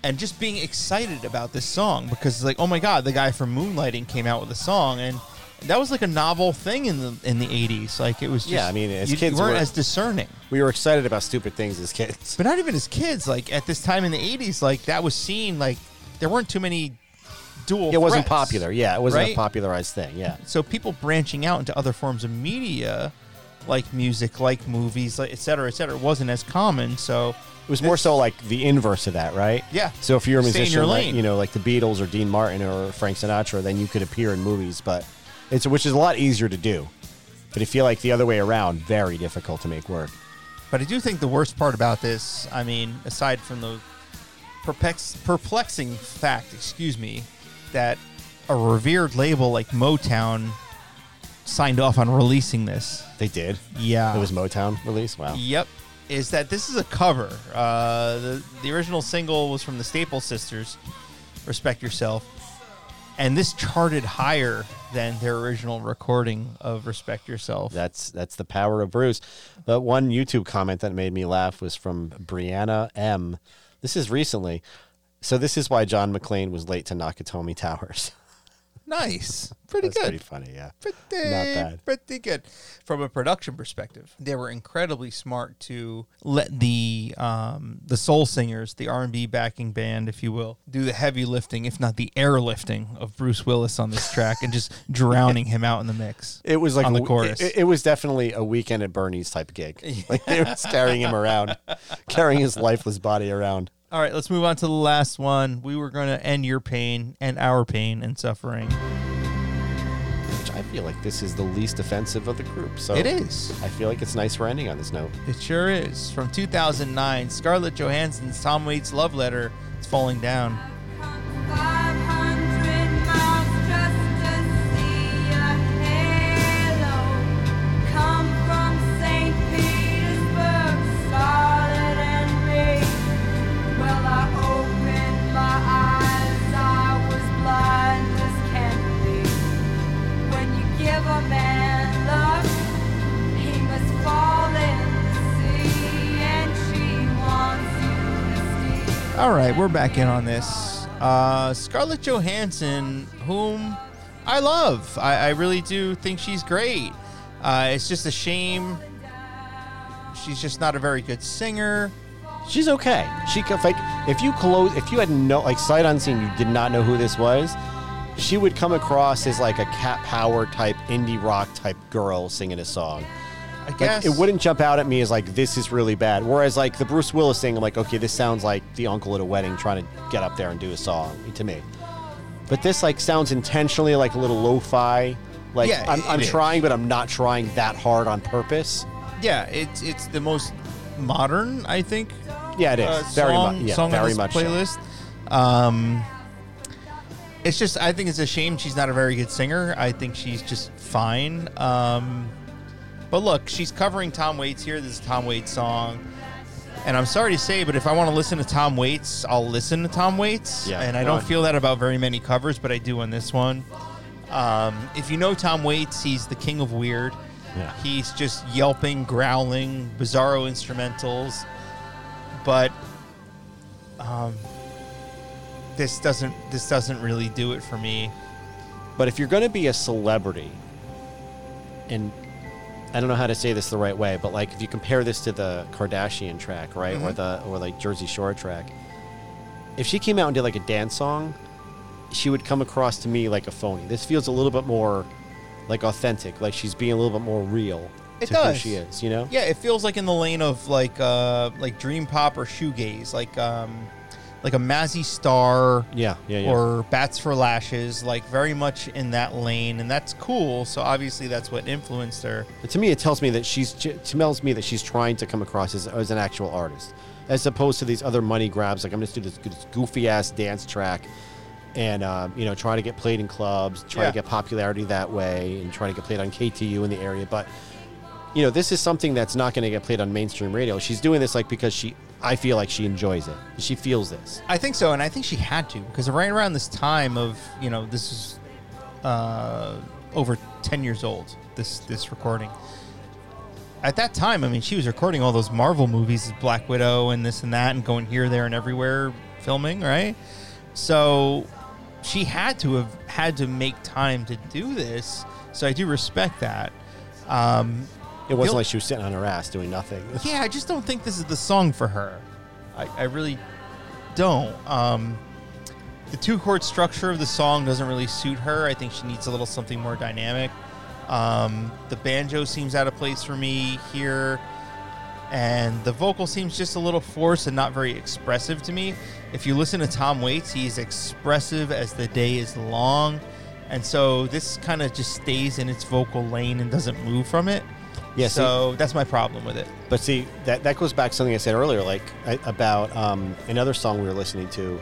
and just being excited about this song because it's like, oh my god, the guy from Moonlighting came out with a song, and that was like a novel thing in the in the eighties. Like it was, just, Yeah, I mean, as you, kids you weren't we're- as discerning. We were excited about stupid things as kids. But not even as kids. Like at this time in the eighties, like that was seen. Like there weren't too many dual. It wasn't popular. Yeah, it wasn't right? a popularized thing. Yeah. So people branching out into other forms of media, like music, like movies, like et cetera, et cetera, wasn't as common. So It was more so like the inverse of that, right? Yeah. So if you're a musician, your like, you know, like the Beatles or Dean Martin or Frank Sinatra, then you could appear in movies, but it's which is a lot easier to do. But I feel like the other way around, very difficult to make work. But I do think the worst part about this, I mean, aside from the perplex- perplexing fact, excuse me, that a revered label like Motown signed off on releasing this. They did. Yeah. It was Motown release. Wow. Yep. Is that this is a cover. Uh, the, the original single was from the Staple Sisters, Respect Yourself. And this charted higher than their original recording of Respect Yourself. That's that's the power of Bruce. But one YouTube comment that made me laugh was from Brianna M. This is recently. So this is why John McClane was late to Nakatomi Towers. Nice. Pretty That's good. pretty funny, yeah. Pretty, Not bad. Pretty good. From a production perspective, they were incredibly smart to let the um, the soul singers, the R and B backing band, if you will, do the heavy lifting, if not the airlifting, of Bruce Willis on this track and just drowning him out in the mix. It was like on the chorus. It, it was definitely a weekend at Bernie's type gig. Like they were carrying him around, carrying his lifeless body around. All right, let's move on to the last one. We were going to end your pain and our pain and suffering. Which I feel like this is the least offensive of the group. So It is. I feel like it's nice we're ending on this note. It sure is. From 2009, Scarlett Johansson's Tom Waits love letter. It's falling down. All right, we're back in on this. Uh, Scarlett Johansson, whom I love. I, I really do think she's great. Uh, it's just a shame she's just not a very good singer. She's okay. She could like if you close if you had no like sight unseen, you did not know who this was. She would come across as like a Cat Power type indie rock type girl singing a song. I Like, it wouldn't jump out at me as like this is really bad. Whereas like the Bruce Willis thing, I'm like, okay, this sounds like the uncle at a wedding trying to get up there and do a song to me. But this like sounds intentionally like a little lo-fi. Like Yeah, I'm, I'm trying, but I'm not trying that hard on purpose. Yeah, it's it's the most modern, I think. Yeah, it is. uh, Very song, yeah, song very much so. playlist. Um, it's just I think it's a shame she's not a very good singer. I think she's just fine. Um, but look, she's covering Tom Waits here. This is a Tom Waits song. And I'm sorry to say, but if I want to listen to Tom Waits, I'll listen to Tom Waits. Yeah, and I don't on. feel that about very many covers, but I do on this one. Um, if you know Tom Waits, he's the king of weird. Yeah. He's just yelping, growling, bizarro instrumentals, but um, this doesn't this doesn't really do it for me. But if you're going to be a celebrity, and I don't know how to say this the right way, but like if you compare this to the Kardashian track, right, or Mhm. the or like Jersey Shore track, if she came out and did like a dance song, she would come across to me like a phony. This feels a little bit more like authentic, like she's being a little bit more real It to does. who she is, you know? Yeah, it feels like in the lane of like uh like dream pop or shoegaze, like um like a Mazzy Star, Yeah, yeah, yeah. or Bats for Lashes, like very much in that lane, and that's cool. So obviously that's what influenced her. And to me, it tells me that she's it tells me that she's trying to come across as, as an actual artist, as opposed to these other money grabs. Like I'm just do this, this goofy ass dance track, and um, you know try to get played in clubs, try Yeah. to get popularity that way, and try to get played on KTU in the area. But you know, this is something that's not going to get played on mainstream radio. She's doing this like because she, I feel like she enjoys it. She feels this. I think so, and I think she had to because right around this time of you know this is uh, over ten years old. This this recording. At that time, I mean, she was recording all those Marvel movies, Black Widow, and this and that, and going here, there, and everywhere, filming. Right, so she had to have had to make time to do this. So I do respect that. Um, It wasn't like she was sitting on her ass doing nothing. yeah, I just don't think this is the song for her. I, I really don't. Um, the two chord structure of the song doesn't really suit her. I think she needs a little something more dynamic. Um, the banjo seems out of place for me here, and the vocal seems just a little forced and not very expressive to me. If you listen to Tom Waits, he's expressive as the day is long, and so this kind of just stays in its vocal lane and doesn't move from it. Yeah, see- so that's my problem with it. But see, that, that goes back to something I said earlier, like I, about um, another song we were listening to,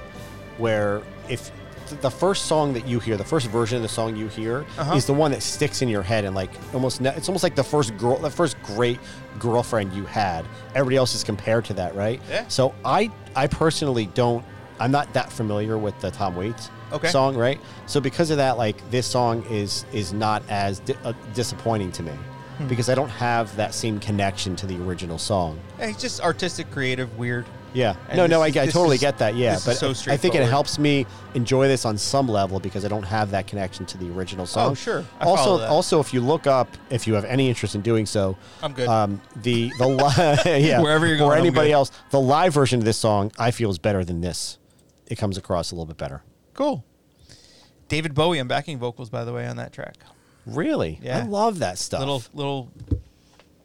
where if th- the first song that you hear, the first version of the song you hear, Uh-huh. is the one that sticks in your head, and like almost, ne- it's almost like the first girl, the first great girlfriend you had. Everybody else is compared to that, right? Yeah. So I, I personally don't, I'm not that familiar with the Tom Waits Okay. song, right? So because of that, like this song is is not as di- uh, disappointing to me. Hmm. Because I don't have that same connection to the original song. Yeah, he's just artistic, creative, weird. Yeah. And no, no, I, this- I totally is- get that. Yeah, but so I think it helps me enjoy this on some level because I don't have that connection to the original song. Oh, sure. I also, also, if you look up, if you have any interest in doing so, I'm good. Um, the the li- yeah, Wherever you're going, I'm anybody else, the live version of this song I feel is better than this. It comes across a little bit better. Cool. David Bowie on backing vocals, by the way, on that track. Really, Yeah. I love that stuff. Little, little,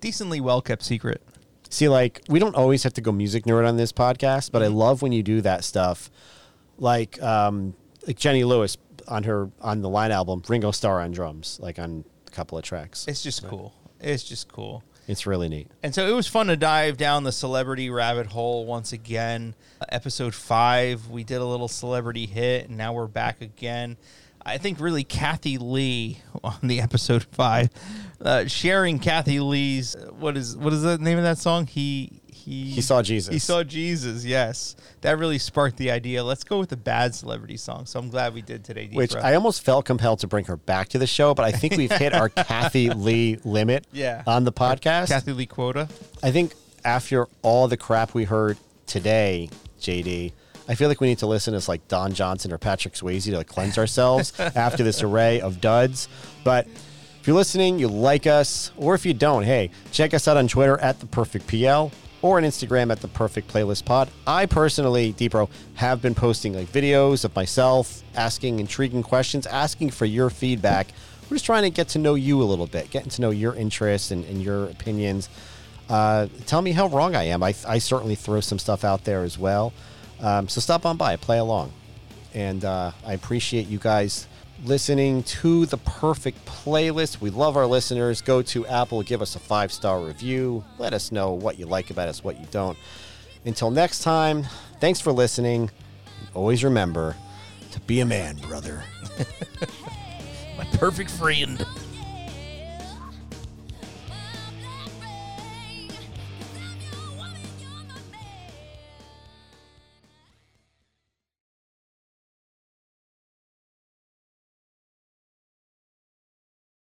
decently well kept secret. See, like we don't always have to go music nerd on this podcast, but I love when you do that stuff. Like, um, like Jenny Lewis on her on the Line album, Ringo Starr on drums, like on a couple of tracks. It's just cool. It's just cool. It's really neat. And so it was fun to dive down the celebrity rabbit hole once again. Uh, episode five, we did a little celebrity hit, and now we're back again. I think really Kathie Lee on the episode five, uh, sharing Kathie Lee's what is what is the name of that song? He he He saw Jesus. He saw Jesus. Yes, that really sparked the idea. Let's go with the bad celebrity song. So I'm glad we did today. Deep Which Breath. I almost felt compelled to bring her back to the show, but I think we've hit our Kathie Lee limit Yeah. on the podcast. Kathie Lee quota. I think after all the crap we heard today, JD, I feel like we need to listen to like Don Johnson or Patrick Swayze to like cleanse ourselves after this array of duds. But if you're listening, you like us, or if you don't, hey, check us out on Twitter at the Perfect PL or on Instagram at the Perfect Playlist Pod. I personally, D-Pro, have been posting like videos of myself asking intriguing questions, asking for your feedback. We're just trying to get to know you a little bit, getting to know your interests and, and your opinions. Uh, tell me how wrong I am. I, I certainly throw some stuff out there as well. Um, so stop on by, play along. And uh, I appreciate you guys listening to the perfect playlist. We love our listeners. Go to Apple, give us a five star review. Let us know what you like about us, what you don't. Until next time, thanks for listening. Always remember to be a man, brother. My perfect friend.